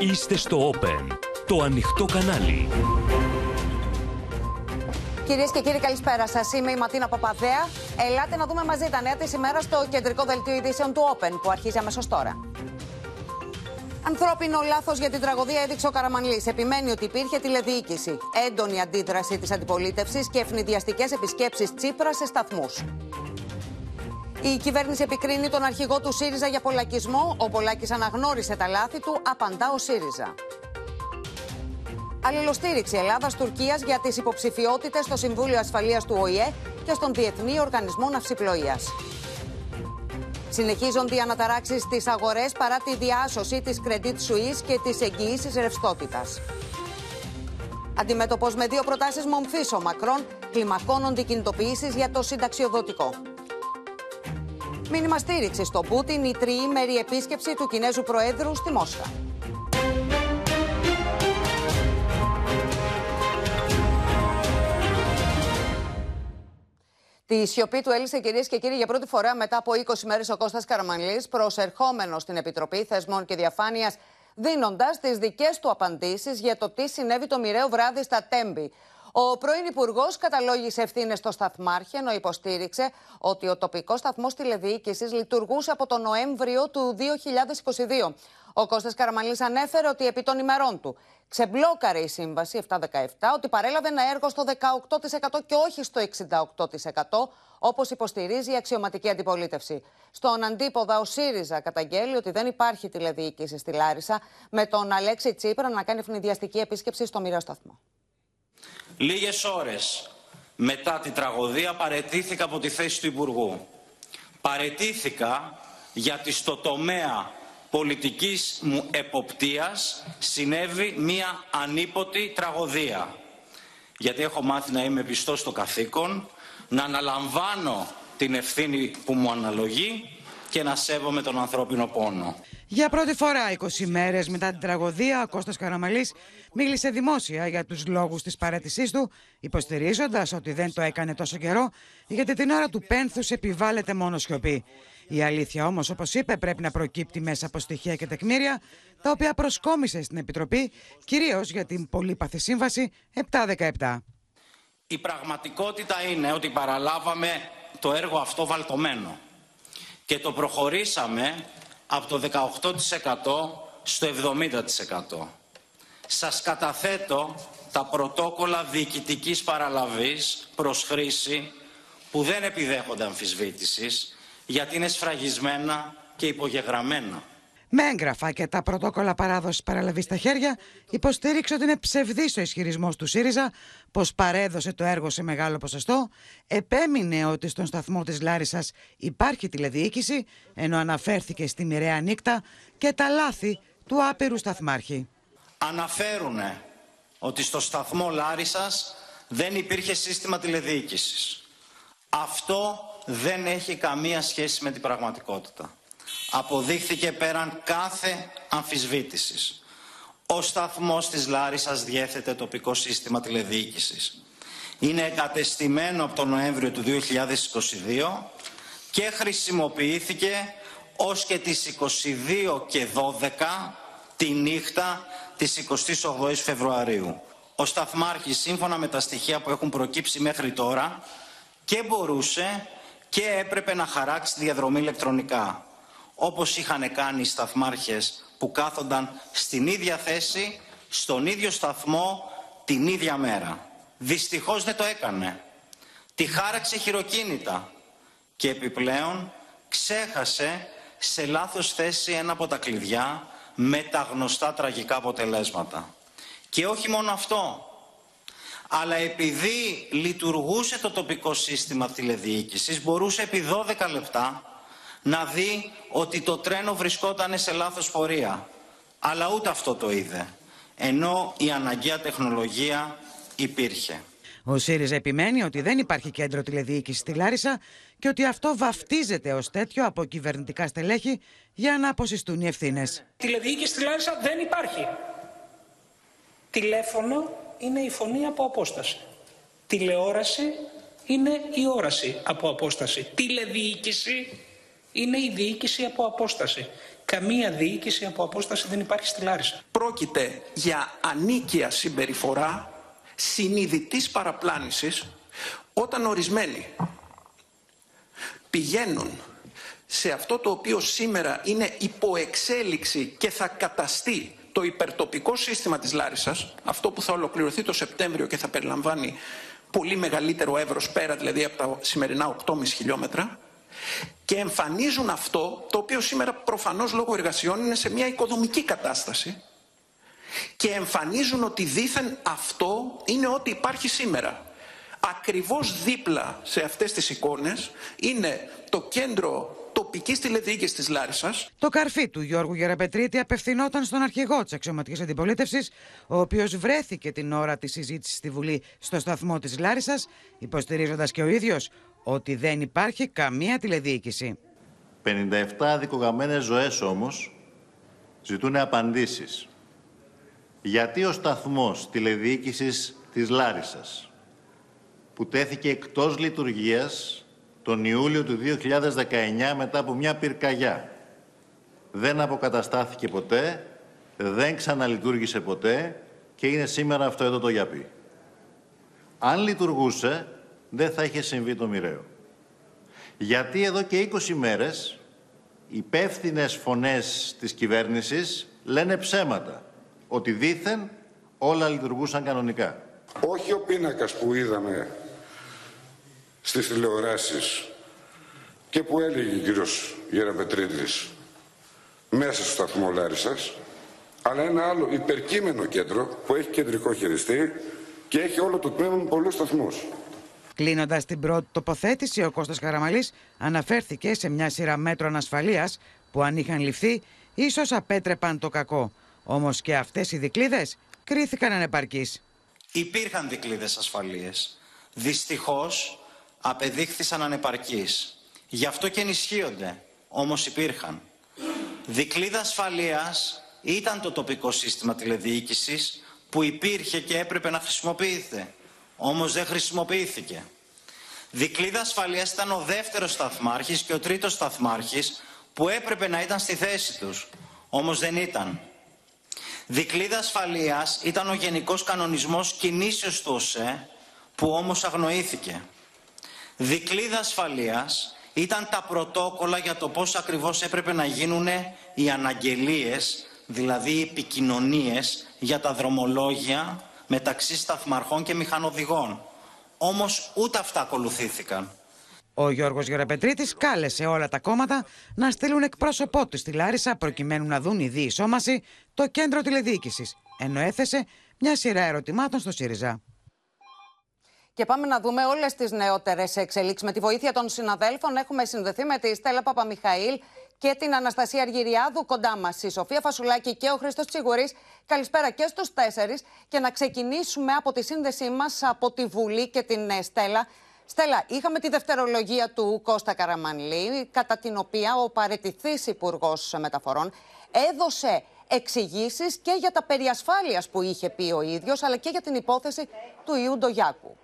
Είστε στο Open, το ανοιχτό κανάλι. Κυρίες και κύριοι, καλησπέρα σας. Είμαι η Ματίνα Παπαδέα. Ελάτε να δούμε μαζί τα νέα της ημέρας στο κεντρικό δελτίο ειδήσεων του Open, που αρχίζει αμέσως τώρα. Ανθρώπινο λάθος για την τραγωδία έδειξε ο Καραμανλής. Επιμένει ότι υπήρχε τηλεδιοίκηση, έντονη αντίδραση της αντιπολίτευσης και ευνηδιαστικές επισκέψεις Τσίπρα σε σταθμούς. Η κυβέρνηση επικρίνει τον αρχηγό του ΣΥΡΙΖΑ για πολλακισμό. Ο Πολάκης αναγνώρισε τα λάθη του, απαντά ο ΣΥΡΙΖΑ. Αλληλοστήριξη Ελλάδα-Τουρκία για τις υποψηφιότητες στο Συμβούλιο Ασφαλείας του ΟΗΕ και στον Διεθνή Οργανισμό Ναυσιπλοείας. Συνεχίζονται οι αναταράξεις στις αγορές παρά τη διάσωση της Credit Suisse και τη εγγυήσεις ρευστότητας. Αντιμέτωπος με δύο προτάσεις μομφής ο Μακρόν, κλιμακώνονται οι κινητοποιήσεις για το συνταξιοδοτικό. Μήνυμα στήριξης στον Πούτιν η τριήμερη επίσκεψη του Κινέζου Προέδρου στη Μόσχα. Τη σιωπή του έλυσε κυρίες και κύριοι για πρώτη φορά μετά από 20 μέρες ο Κώστας Καραμανλής προσερχόμενος στην Επιτροπή Θεσμών και Διαφάνειας, δίνοντας τις δικές του απαντήσεις για το τι συνέβη το μοιραίο βράδυ στα Τέμπη. Ο πρώην Υπουργός καταλόγησε ευθύνες στο Σταθμάρχη, ενώ υποστήριξε ότι ο τοπικός σταθμός τηλεδιοίκησης λειτουργούσε από τον Νοέμβριο του 2022. Ο Κώστας Καραμαλής ανέφερε ότι επί των ημερών του ξεμπλόκαρε η σύμβαση 717, ότι παρέλαβε ένα έργο στο 18% και όχι στο 68%, όπως υποστηρίζει η αξιωματική αντιπολίτευση. Στον αντίποδα, ο ΣΥΡΙΖΑ καταγγέλει ότι δεν υπάρχει τηλεδιοίκηση στη Λάρισα, με τον Αλέξη Τσίπρα να κάνει ευνηδιαστική επίσκεψη στο μοιραίο σταθμό. Λίγες ώρες μετά την τραγωδία παρετήθηκα από τη θέση του Υπουργού. Παρετήθηκα γιατί στο τομέα πολιτικής μου εποπτείας συνέβη μία ανίποτη τραγωδία. Γιατί έχω μάθει να είμαι πιστός στο καθήκον, να αναλαμβάνω την ευθύνη που μου αναλογεί και να σέβομαι τον ανθρώπινο πόνο. Για πρώτη φορά, 20 μέρες μετά την τραγωδία, ο Κώστας Καραμαλής μίλησε δημόσια για τους λόγους της παρέτησής του, υποστηρίζοντας ότι δεν το έκανε τόσο καιρό, γιατί την ώρα του πένθους επιβάλλεται μόνο σιωπή. Η αλήθεια όμως, όπως είπε, πρέπει να προκύπτει μέσα από στοιχεία και τεκμήρια, τα οποία προσκόμισε στην Επιτροπή, κυρίως για την πολύπαθη σύμβαση 717. Η πραγματικότητα είναι ότι παραλάβαμε το έργο αυτό βαλτωμένο και το προχωρήσαμε από το 18% στο 70%. Σας καταθέτω τα πρωτόκολλα διοικητικής παραλαβής προς χρήση που δεν επιδέχονται αμφισβήτησης γιατί είναι σφραγισμένα και υπογεγραμμένα. Με έγγραφα και τα πρωτόκολλα παράδοσης παραλαβή στα χέρια, υποστήριξε ότι είναι ψευδής ο ισχυρισμός του ΣΥΡΙΖΑ πως παρέδωσε το έργο σε μεγάλο ποσοστό, επέμεινε ότι στον σταθμό της Λάρισας υπάρχει τηλεδιοίκηση, ενώ αναφέρθηκε στη μοιραία νύχτα και τα λάθη του άπειρου σταθμάρχη. Αναφέρουν ότι στο σταθμό Λάρισας δεν υπήρχε σύστημα τηλεδιοίκησης. Αυτό δεν έχει καμία σχέση με την πραγματικότητα αποδείχθηκε πέραν κάθε αμφισβήτησης. Ο σταθμός της Λάρισας διέθετε τοπικό σύστημα τηλεδιοίκησης. Είναι εγκατεστημένο από τον Νοέμβριο του 2022 και χρησιμοποιήθηκε ως και τις 22 και 12 τη νύχτα της 28 Φεβρουαρίου. Ο Σταθμάρχης, σύμφωνα με τα στοιχεία που έχουν προκύψει μέχρι τώρα, και μπορούσε και έπρεπε να χαράξει τη διαδρομή ηλεκτρονικά όπως είχαν κάνει οι σταθμάρχες που κάθονταν στην ίδια θέση, στον ίδιο σταθμό, την ίδια μέρα. Δυστυχώς δεν το έκανε. Τη χάραξε χειροκίνητα και επιπλέον ξέχασε σε λάθος θέση ένα από τα κλειδιά με τα γνωστά τραγικά αποτελέσματα. Και όχι μόνο αυτό, αλλά επειδή λειτουργούσε το τοπικό σύστημα τηλεδιοίκησης, μπορούσε επί 12 λεπτά να δει ότι το τρένο βρισκόταν σε λάθος πορεία. Αλλά ούτε αυτό το είδε. Ενώ η αναγκαία τεχνολογία υπήρχε. Ο ΣΥΡΙΖΑ επιμένει ότι δεν υπάρχει κέντρο τηλεδιοίκησης στη Λάρισα και ότι αυτό βαφτίζεται ως τέτοιο από κυβερνητικά στελέχη για να αποσυστούν οι ευθύνες. Τηλεδιοίκηση στη Λάρισα δεν υπάρχει. Τηλέφωνο είναι η φωνή από απόσταση. Τηλεόραση είναι η όραση από απόσταση. Τηλεδιοίκηση είναι η διοίκηση από απόσταση. Καμία διοίκηση από απόσταση δεν υπάρχει στη Λάρισα. Πρόκειται για ανίκια συμπεριφορά συνειδητής παραπλάνησης όταν ορισμένοι πηγαίνουν σε αυτό το οποίο σήμερα είναι υποεξέλιξη και θα καταστεί το υπερτοπικό σύστημα της Λάρισας, αυτό που θα ολοκληρωθεί το Σεπτέμβριο και θα περιλαμβάνει πολύ μεγαλύτερο εύρος πέρα, δηλαδή από τα σημερινά 8,5 χιλιόμετρα, και εμφανίζουν αυτό το οποίο σήμερα προφανώς λόγω εργασιών είναι σε μια οικοδομική κατάσταση και εμφανίζουν ότι δήθεν αυτό είναι ό,τι υπάρχει σήμερα. Ακριβώς δίπλα σε αυτές τις εικόνες είναι το κέντρο τοπικής τηλεδιοίκησης της Λάρισας. Το καρφί του Γιώργου Γεραπετρίτη απευθυνόταν στον αρχηγό της αξιωματικής αντιπολίτευσης, ο οποίος βρέθηκε την ώρα της συζήτησης στη Βουλή στο σταθμό της Λάρισας, υποστηρίζοντας και ο ίδιος ότι δεν υπάρχει καμία τηλεδιοίκηση. 57 δικογραμμένες ζωές όμως ζητούν απαντήσεις. Γιατί ο σταθμός τηλεδιοίκησης της Λάρισας, που τέθηκε εκτός λειτουργίας τον Ιούλιο του 2019 μετά από μια πυρκαγιά, δεν αποκαταστάθηκε ποτέ, δεν ξαναλειτουργήσε ποτέ και είναι σήμερα αυτό εδώ το γιαπί. Αν λειτουργούσε, δεν θα είχε συμβεί το μοιραίο. Γιατί εδώ και 20 μέρες υπεύθυνες φωνές της κυβέρνησης λένε ψέματα. Ότι δήθεν όλα λειτουργούσαν κανονικά. Όχι ο πίνακας που είδαμε στις τηλεοράσεις και που έλεγε ο κύριος Γεραπετρίδης μέσα στο σταθμό Λάρισας, αλλά ένα άλλο υπερκείμενο κέντρο που έχει κεντρικό χειριστή και έχει όλο το τμήμα με πολλούς σταθμούς. Κλείνοντας την πρώτη τοποθέτηση, ο Κώστας Καραμαλής αναφέρθηκε σε μια σειρά μέτρων ασφαλείας που αν είχαν ληφθεί, ίσως απέτρεπαν το κακό. Όμως και αυτές οι δικλείδες κρίθηκαν ανεπαρκείς. Υπήρχαν δικλείδες ασφαλείες. Δυστυχώς απεδείχθησαν ανεπαρκείς. Γι' αυτό και ενισχύονται. Όμως υπήρχαν. Δικλείδα ασφαλείας ήταν το τοπικό σύστημα τηλεδιοίκησης που υπήρχε και έπρεπε να χρησιμοποιείται. Όμως δεν χρησιμοποιήθηκε. Δικλείδα ασφαλείας ήταν ο δεύτερος σταθμάρχης και ο τρίτος σταθμάρχης που έπρεπε να ήταν στη θέση τους. Όμως δεν ήταν. Δικλείδα ασφαλείας ήταν ο Γενικός Κανονισμός Κινήσεως του ΟΣΕ που όμως αγνοήθηκε. Δικλείδα ασφαλείας ήταν τα πρωτόκολλα για το πώς ακριβώς έπρεπε να γίνουν οι αναγγελίες, δηλαδή οι επικοινωνίες για τα δρομολόγια μεταξύ σταθμαρχών και μηχανοδηγών. Όμως ούτε αυτά ακολουθήθηκαν. Ο Γιώργος Γεραπετρίτης κάλεσε όλα τα κόμματα να στείλουν εκπρόσωπό του στη Λάρισα προκειμένου να δουν η διεισόμαση το κέντρο τηλεδιοίκησης, ενώ έθεσε μια σειρά ερωτημάτων στο ΣΥΡΙΖΑ. Και πάμε να δούμε όλες τις νεότερες εξελίξεις. Με τη βοήθεια των συναδέλφων, έχουμε συνδεθεί με τη Στέλλα Παπαμιχαήλ και την Αναστασία Αργυριάδου κοντά μας. Η Σοφία Φασουλάκη και ο Χρήστος Τσιγουρή. Καλησπέρα και στους τέσσερις. Και να ξεκινήσουμε από τη σύνδεσή μας από τη Βουλή και την ε, Στέλλα. Στέλλα, είχαμε τη δευτερολογία του Κώστα Καραμανλή, κατά την οποία ο παρετηθής υπουργός Μεταφορών έδωσε εξηγήσεις και για τα περί που είχε πει ο ίδιος, αλλά και για την υπόθεση του Ιού Ντογιάκου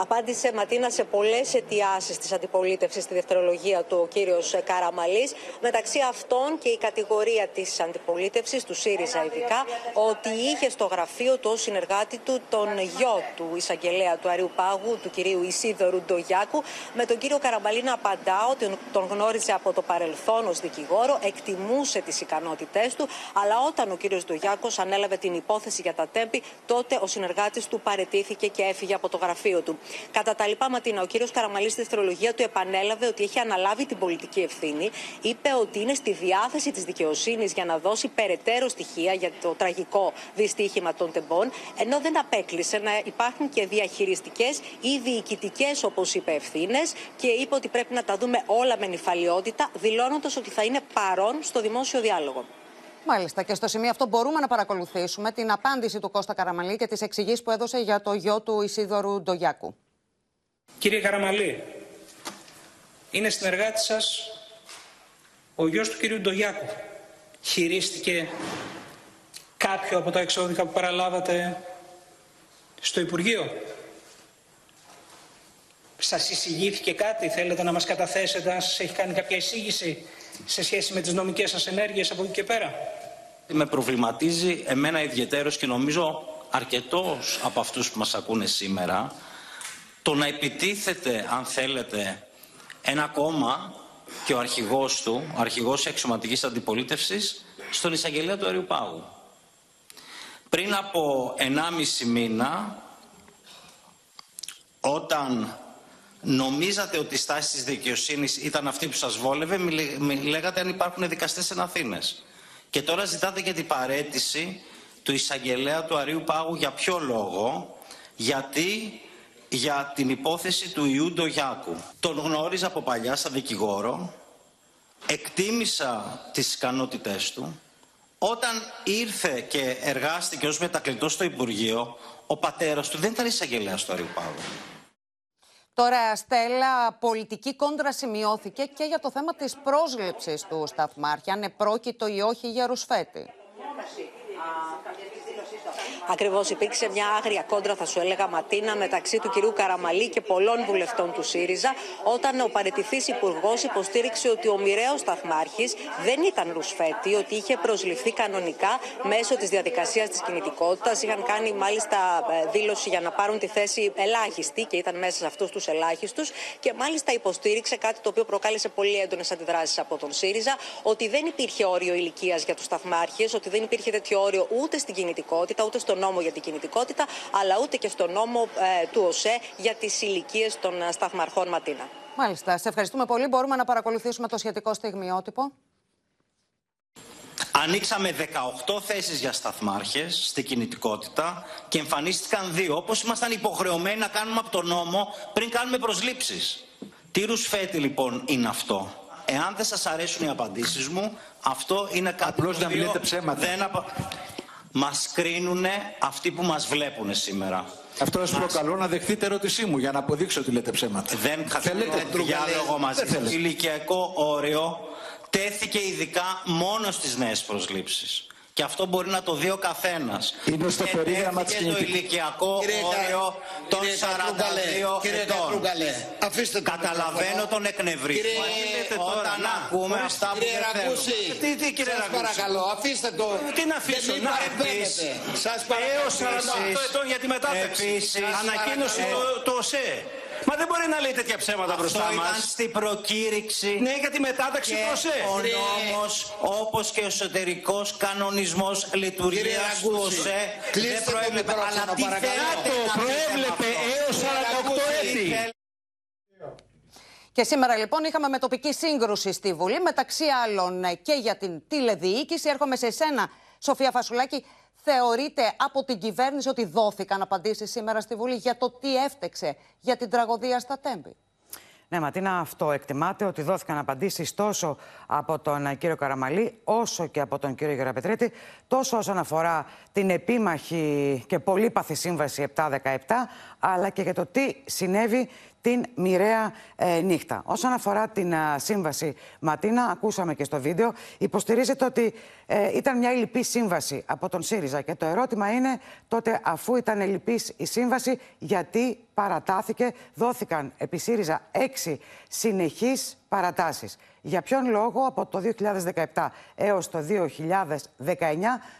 απάντησε Ματίνα σε πολλές αιτιάσεις της αντιπολίτευσης στη δευτερολογία του ο κύριος Καραμαλής. Μεταξύ αυτών και η κατηγορία της αντιπολίτευσης, του ΣΥΡΙΖΑ ειδικά, ότι είχε στο γραφείο του ως συνεργάτη του τον γιο του εισαγγελέα του Αριού Πάγου, του κυρίου Ισίδωρου Ντογιάκου, με τον κύριο Καραμαλή να απαντά ότι τον γνώριζε από το παρελθόν ως δικηγόρο, εκτιμούσε τις ικανότητές του, αλλά όταν ο κύριος Ντογιάκος ανέλαβε την υπόθεση για τα τέμπη, τότε ο συνεργάτης του παρετήθηκε και έφυγε από το γραφείο του. Κατά τα λοιπά, Ματίνα, ο κύριος Καραμαλής στη δευτερολογία του επανέλαβε ότι έχει αναλάβει την πολιτική ευθύνη. Είπε ότι είναι στη διάθεση της δικαιοσύνης για να δώσει περαιτέρω στοιχεία για το τραγικό δυστύχημα των τεμπών, ενώ δεν απέκλεισε να υπάρχουν και διαχειριστικές ή διοικητικές, όπως είπε, ευθύνες και είπε ότι πρέπει να τα δούμε όλα με νυφαλιότητα, δηλώνοντας ότι θα είναι παρόν στο δημόσιο διάλογο. Μάλιστα. Και στο σημείο αυτό μπορούμε να παρακολουθήσουμε την απάντηση του Κώστα Καραμαλή και τις εξηγήσεις που έδωσε για το γιο του Ισίδωρου Ντογιάκου. Κύριε Καραμαλή, είναι συνεργάτη σας ο γιος του κύριου Ντογιάκου. Χειρίστηκε κάποιο από τα εξώδικα που παραλάβατε στο Υπουργείο; Σας εισηγήθηκε κάτι, θέλετε να μας καταθέσετε, αν σας έχει κάνει κάποια εισήγηση σε σχέση με τις νομικές σας ενέργειες από εκεί και πέρα; Με προβληματίζει εμένα ιδιαίτερος και νομίζω αρκετός από αυτούς που μας ακούνε σήμερα το να επιτίθεται, αν θέλετε, ένα κόμμα και ο αρχηγός του, ο αρχηγός εξωματικής αντιπολίτευσης, στον εισαγγελέα του Αριού Πάγου. Πριν από 1,5 μήνα, όταν νομίζατε ότι η στάση της δικαιοσύνης ήταν αυτή που σας βόλευε, λέγατε αν υπάρχουν δικαστές εν Αθήνες. Και τώρα ζητάτε και την παρέτηση του εισαγγελέα του Αρίου Πάγου για ποιο λόγο, γιατί; Για την υπόθεση του Ιούντο Γιάκου. Τον γνώριζα από παλιά σαν δικηγόρο, εκτίμησα τις ικανότητές του. Όταν ήρθε και εργάστηκε ως μετακλητός στο Υπουργείο, ο πατέρας του δεν ήταν εισαγγελέας του Αρίου Πάγου. Τώρα, Στέλλα, πολιτική κόντρα σημειώθηκε και για το θέμα της πρόσληψης του Σταθμάρχη, αν επρόκειτο ή όχι για Ρουσφέτη. Ακριβώς υπήρξε μια άγρια κόντρα, θα σου έλεγα, Ματίνα, μεταξύ του κυρίου Καραμαλή και πολλών βουλευτών του ΣΥΡΙΖΑ, όταν ο παρετηθή υπουργός υποστήριξε ότι ο μοιραίος σταθμάρχης δεν ήταν ρουσφέτη, ότι είχε προσληφθεί κανονικά μέσω της διαδικασίας της κινητικότητας. Είχαν κάνει μάλιστα ε, δήλωση για να πάρουν τη θέση ελάχιστη και ήταν μέσα σε αυτούς τους ελάχιστους. Και μάλιστα υποστήριξε κάτι το οποίο προκάλεσε πολύ έντονες αντιδράσεις από τον ΣΥΡΙΖΑ, ότι δεν υπήρχε όριο ηλικίας για τους σταθμάρχες, ότι δεν υπήρχε τέτοιο όριο ούτε στην κινητικότητα, ούτε στον νόμο για την κινητικότητα, αλλά ούτε και στο νόμο ε, του ΟΣΕ για τις ηλικίες των ε, σταθμαρχών Ματίνα. Μάλιστα. Σε ευχαριστούμε πολύ. Μπορούμε να παρακολουθήσουμε το σχετικό στιγμιότυπο. Ανοίξαμε 18 θέσεις για σταθμάρχες στη κινητικότητα και εμφανίστηκαν δύο. Όπως ήμασταν υποχρεωμένοι να κάνουμε από τον νόμο πριν κάνουμε προσλήψεις. Τι ρουσφέτη λοιπόν είναι αυτό. Εάν δεν σας αρέσουν οι απαντήσεις μου, αυτό είναι κάτι Απλώς να μιλείτε ψέματα. Δεν απα... Μας κρίνουν αυτοί που μας βλέπουν σήμερα. Αυτός σα προκαλώ να δεχτείτε ερώτησή μου για να αποδείξω ότι λέτε ψέματα. Δεν θέλετε διάλογο μαζί σας. Ηλικιακό όριο τέθηκε ειδικά μόνο στις νέες προσλήψεις. Και αυτό μπορεί να το δει ο καθένας. Είναι στο περίγραμμα της το ηλικιακό όριο των 42 ετών. Αφήστε το Καταλαβαίνω τον εκνευρισμό. Όταν ακούμε αυτά που δεν θέλουμε. Τι, τι κύριε Σας παρακαλώ, αφήστε το. Τι να αφήσω, να παρεμβαίνετε. Σας παρακαλώ. Έως 48 ετών για τη μετάταξη. Ανακοίνωση το ΟΣΕ. Μα δεν μπορεί να λέει τέτοια ψέματα Αυτό μπροστά μας. Ήταν στην προκήρυξη. Ναι, για τη μετάταξη του ΟΣΕ. Ο νόμος, όπως και ο εσωτερικός κανονισμός λειτουργίας του ΟΣΕ, δεν προέβλεπε. Αλλά τι θέλετε προέβλεπε έως 48 έτη. Και σήμερα λοιπόν είχαμε με τοπική σύγκρουση στη Βουλή, μεταξύ άλλων και για την τηλεδιοίκηση. Έρχομαι σε εσένα, Σοφία Φασουλάκη. Θεωρείτε από την κυβέρνηση ότι δόθηκαν απαντήσεις σήμερα στη Βουλή για το τι έφτεξε για την τραγωδία στα Τέμπη; Ναι, Ματίνα, αυτό εκτιμάται ότι δόθηκαν απαντήσεις τόσο από τον κύριο Καραμαλή, όσο και από τον κύριο Γεραπετρέτη, τόσο όσον αφορά την επίμαχη και πολύπαθη σύμβαση 7-17, αλλά και για το τι συνέβη την μοιραία ε, νύχτα. Όσον αφορά την σύμβαση Ματίνα, ακούσαμε και στο βίντεο, υποστηρίζεται ότι ε, ήταν μια ελληπή σύμβαση από τον ΣΥΡΙΖΑ. Και το ερώτημα είναι τότε, αφού ήταν ελληπή η σύμβαση, γιατί παρατάθηκε, δόθηκαν επί ΣΥΡΙΖΑ έξι συνεχείς παρατάσεις. Για ποιον λόγο από το 2017 έως το 2019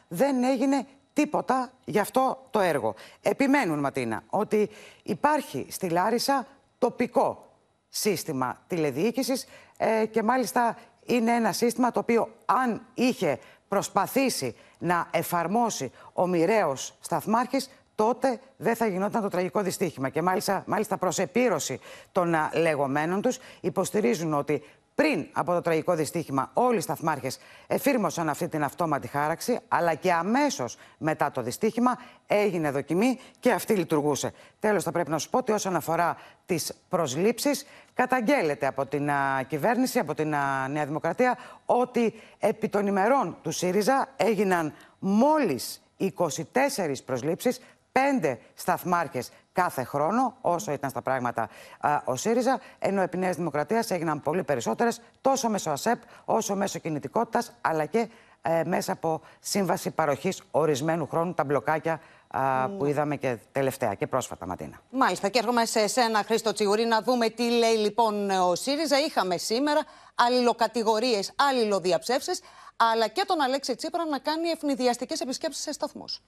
δεν έγινε τίποτα για αυτό το έργο. Επιμένουν, Ματίνα, ότι υπάρχει στη Λάρισα τοπικό σύστημα τηλεδιοίκησης ε, και μάλιστα είναι ένα σύστημα το οποίο αν είχε προσπαθήσει να εφαρμόσει ο μοιραίος σταθμάρχης τότε δεν θα γινόταν το τραγικό δυστύχημα. Και μάλιστα, μάλιστα προς επίρρωση των λεγόμενων τους υποστηρίζουν ότι πριν από το τραγικό δυστύχημα, όλοι οι σταθμάρχες εφήρμοσαν αυτή την αυτόματη χάραξη, αλλά και αμέσως μετά το δυστύχημα έγινε δοκιμή και αυτή λειτουργούσε. Τέλος, θα πρέπει να σου πω ότι όσον αφορά τις προσλήψεις, καταγγέλλεται από την κυβέρνηση, από την Νέα Δημοκρατία, ότι επί των ημερών του ΣΥΡΙΖΑ έγιναν μόλις 24 προσλήψεις, 5 σταθμάρχες κάθε χρόνο, όσο ήταν στα πράγματα α, ο ΣΥΡΙΖΑ, ενώ επί Νέας Δημοκρατίας έγιναν πολύ περισσότερες, τόσο μέσω ΑΣΕΠ, όσο μέσω κινητικότητας, αλλά και ε, μέσα από σύμβαση παροχής ορισμένου χρόνου, τα μπλοκάκια α, που είδαμε και τελευταία και πρόσφατα, Ματίνα. Μάλιστα, και έρχομαι σε εσένα, Χρήστο Τσιγουρή, να δούμε τι λέει λοιπόν ο ΣΥΡΙΖΑ. Είχαμε σήμερα αλληλοκατηγορίες, αλληλοδιαψεύσεις, αλλά και τον Αλέξη Τσίπρα να κάνει ευνηδιαστικές επισκέψεις σε σταθμούς.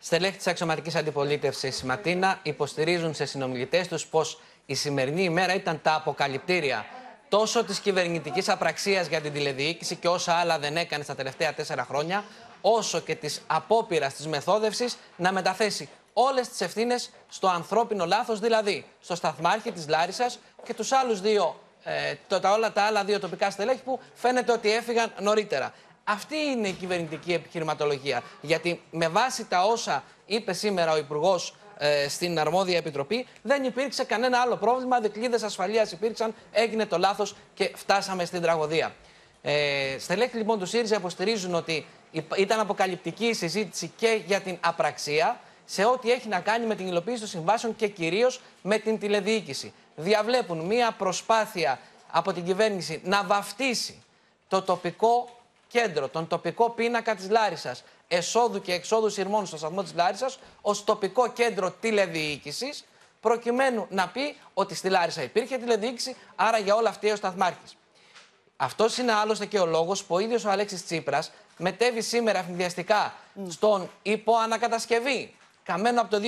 Στελέχη της αξιωματικής αντιπολίτευσης Ματίνα υποστηρίζουν σε συνομιλητές τους πως η σημερινή ημέρα ήταν τα αποκαλυπτήρια τόσο της κυβερνητικής απραξίας για την τηλεδιοίκηση και όσα άλλα δεν έκανε στα τελευταία τέσσερα χρόνια, όσο και της απόπειρας της μεθόδευσης να μεταθέσει όλες τις ευθύνες στο ανθρώπινο λάθος, δηλαδή στο σταθμάρχη της Λάρισας και τους άλλους δύο, ε, το, τα, όλα τα άλλα δύο τοπικά στελέχη που φαίνεται ότι έφυγαν νωρίτερα. Αυτή είναι η κυβερνητική επιχειρηματολογία. Γιατί με βάση τα όσα είπε σήμερα ο Υπουργός ε, στην αρμόδια επιτροπή, δεν υπήρξε κανένα άλλο πρόβλημα. Δικλείδες ασφαλείας υπήρξαν, έγινε το λάθος και φτάσαμε στην τραγωδία. Ε, στελέχη λοιπόν του ΣΥΡΙΖΑ υποστηρίζουν ότι ήταν αποκαλυπτική η συζήτηση και για την απραξία σε ό,τι έχει να κάνει με την υλοποίηση των συμβάσεων και κυρίως με την τηλεδιοίκηση. Διαβλέπουν μία προσπάθεια από την κυβέρνηση να βαφτίσει το τοπικό κέντρο, τον τοπικό πίνακα της Λάρισας, εσόδου και εξόδου σειρμών στο σταθμό της Λάρισας, ως τοπικό κέντρο τηλεδιοίκησης, προκειμένου να πει ότι στη Λάρισα υπήρχε τηλεδιοίκηση, άρα για όλα αυτή ο σταθμάρχης. Αυτός είναι άλλωστε και ο λόγος που ο ίδιος ο Αλέξης Τσίπρας μετέβη σήμερα ευνηδιαστικά στον υποανακατασκευή, καμένο από το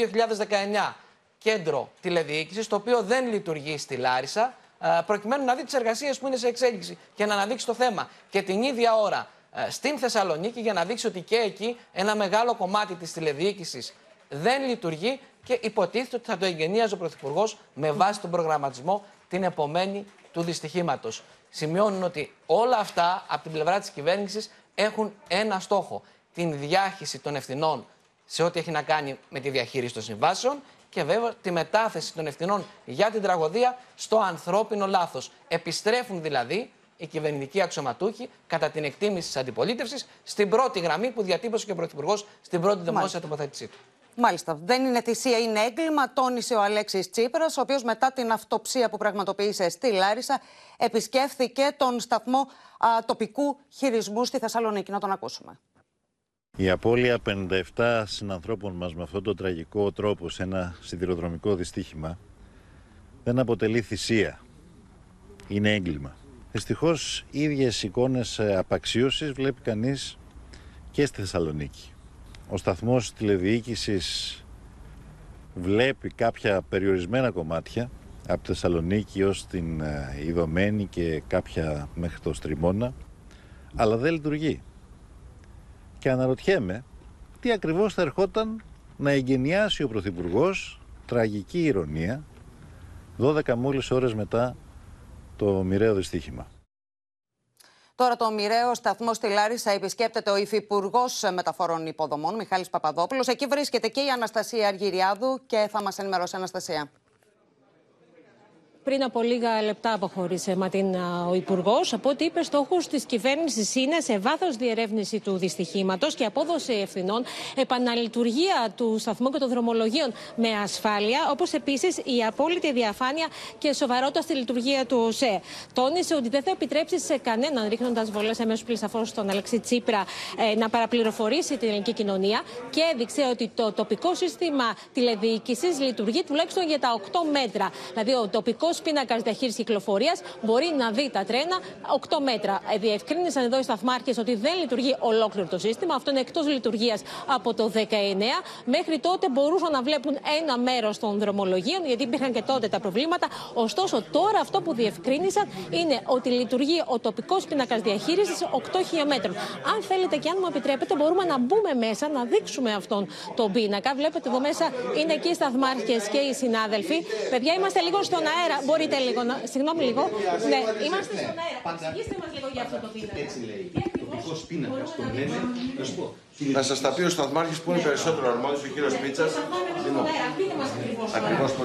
2019 κέντρο τηλεδιοίκησης, το οποίο δεν λειτουργεί στη Λάρισα, ε, προκειμένου να δει τις εργασίες που είναι σε εξέλιξη και να αναδείξει το θέμα. Και την ίδια ώρα ε, στην Θεσσαλονίκη για να δείξει ότι και εκεί ένα μεγάλο κομμάτι της τηλεδιοίκησης δεν λειτουργεί και υποτίθεται ότι θα το εγγενίαζε ο Πρωθυπουργός με βάση τον προγραμματισμό την επομένη του δυστυχήματος. Σημειώνουν ότι όλα αυτά από την πλευρά της κυβέρνησης έχουν ένα στόχο. Την διάχυση των ευθυνών σε ό,τι έχει να κάνει με τη διαχείριση των συμβάσεων και βέβαια τη μετάθεση των ευθυνών για την τραγωδία στο ανθρώπινο λάθος. Επιστρέφουν δηλαδή οι κυβερνητικοί αξιωματούχοι, κατά την εκτίμηση της αντιπολίτευσης, στην πρώτη γραμμή που διατύπωσε και ο Πρωθυπουργός στην πρώτη δημόσια τοποθέτησή του. Μάλιστα. Δεν είναι θυσία, είναι έγκλημα, τόνισε ο Αλέξης Τσίπρας, ο οποίος μετά την αυτοψία που πραγματοποίησε στη Λάρισα επισκέφθηκε τον σταθμό α, τοπικού χειρισμού στη Θεσσαλονίκη. Να τον ακούσουμε. Η απώλεια 57 συνανθρώπων μας με αυτόν τον τραγικό τρόπο σε ένα σιδηροδρομικό δυστύχημα δεν αποτελεί θυσία. Είναι έγκλημα. Δυστυχώς, ίδιες εικόνες απαξίωσης βλέπει κανείς και στη Θεσσαλονίκη. Ο σταθμός τηλεδιοίκησης βλέπει κάποια περιορισμένα κομμάτια από τη Θεσσαλονίκη ως την Ιδωμένη και κάποια μέχρι το Στριμώνα αλλά δεν λειτουργεί. Και αναρωτιέμαι τι ακριβώς θα ερχόταν να εγκαινιάσει ο Πρωθυπουργός, τραγική ηρωνία, 12 μόλις ώρες μετά το μοιραίο δυστύχημα. Τώρα το μοιραίο σταθμό στη Λάρισα επισκέπτεται ο Υφυπουργός Μεταφορών Υποδομών, Μιχάλης Παπαδόπουλος. Εκεί βρίσκεται και η Αναστασία Αργυριάδου και θα μας ενημερώσει Αναστασία πριν από λίγα λεπτά αποχώρησε Ματίνα ο Υπουργός. Από ό,τι είπε, στόχος της κυβέρνησης είναι σε βάθος διερεύνηση του δυστυχήματος και απόδοση ευθυνών, επαναλειτουργία του σταθμού και των δρομολογίων με ασφάλεια, όπως επίσης η απόλυτη διαφάνεια και σοβαρότητα στη λειτουργία του ΟΣΕ. Τόνισε ότι δεν θα επιτρέψει σε κανέναν, ρίχνοντας βολές αμέσως πλησαφώ στον Αλεξή Τσίπρα, ε, να παραπληροφορήσει την ελληνική κοινωνία και έδειξε ότι το τοπικό σύστημα τηλεδιοίκησης λειτουργεί τουλάχιστον για τα 8 μέτρα. Δηλαδή, ο τοπικός πίνακας διαχείρισης κυκλοφορίας μπορεί να δει τα τρένα 8 μέτρα. Ε, διευκρίνησαν εδώ οι σταθμάρχες ότι δεν λειτουργεί ολόκληρο το σύστημα. Αυτό είναι εκτός λειτουργίας από το 19. Μέχρι τότε μπορούσαν να βλέπουν ένα μέρος των δρομολογίων, γιατί υπήρχαν και τότε τα προβλήματα. Ωστόσο, τώρα αυτό που διευκρίνησαν είναι ότι λειτουργεί ο τοπικός πίνακας διαχείρισης 8 χιλιόμετρων. Αν θέλετε και αν μου επιτρέπετε, μπορούμε να μπούμε μέσα να δείξουμε αυτόν τον πίνακα. Βλέπετε εδώ μέσα είναι και οι σταθμάρχες και οι συνάδελφοι. Παιδιά, είμαστε λίγο στον αέρα. Μπορείτε λίγο να. Συγγνώμη λίγο. Ναι, είμαστε στον αέρα. Εξηγήστε μας λίγο για αυτό το πίνακα. Έτσι λέει. Τοπικό πίνακα. Το λένε. Να σου πω. Θα σας τα πει ο Σταθμάρχης που είναι περισσότερο αρμόδιος, ο κύριος Πίτσας.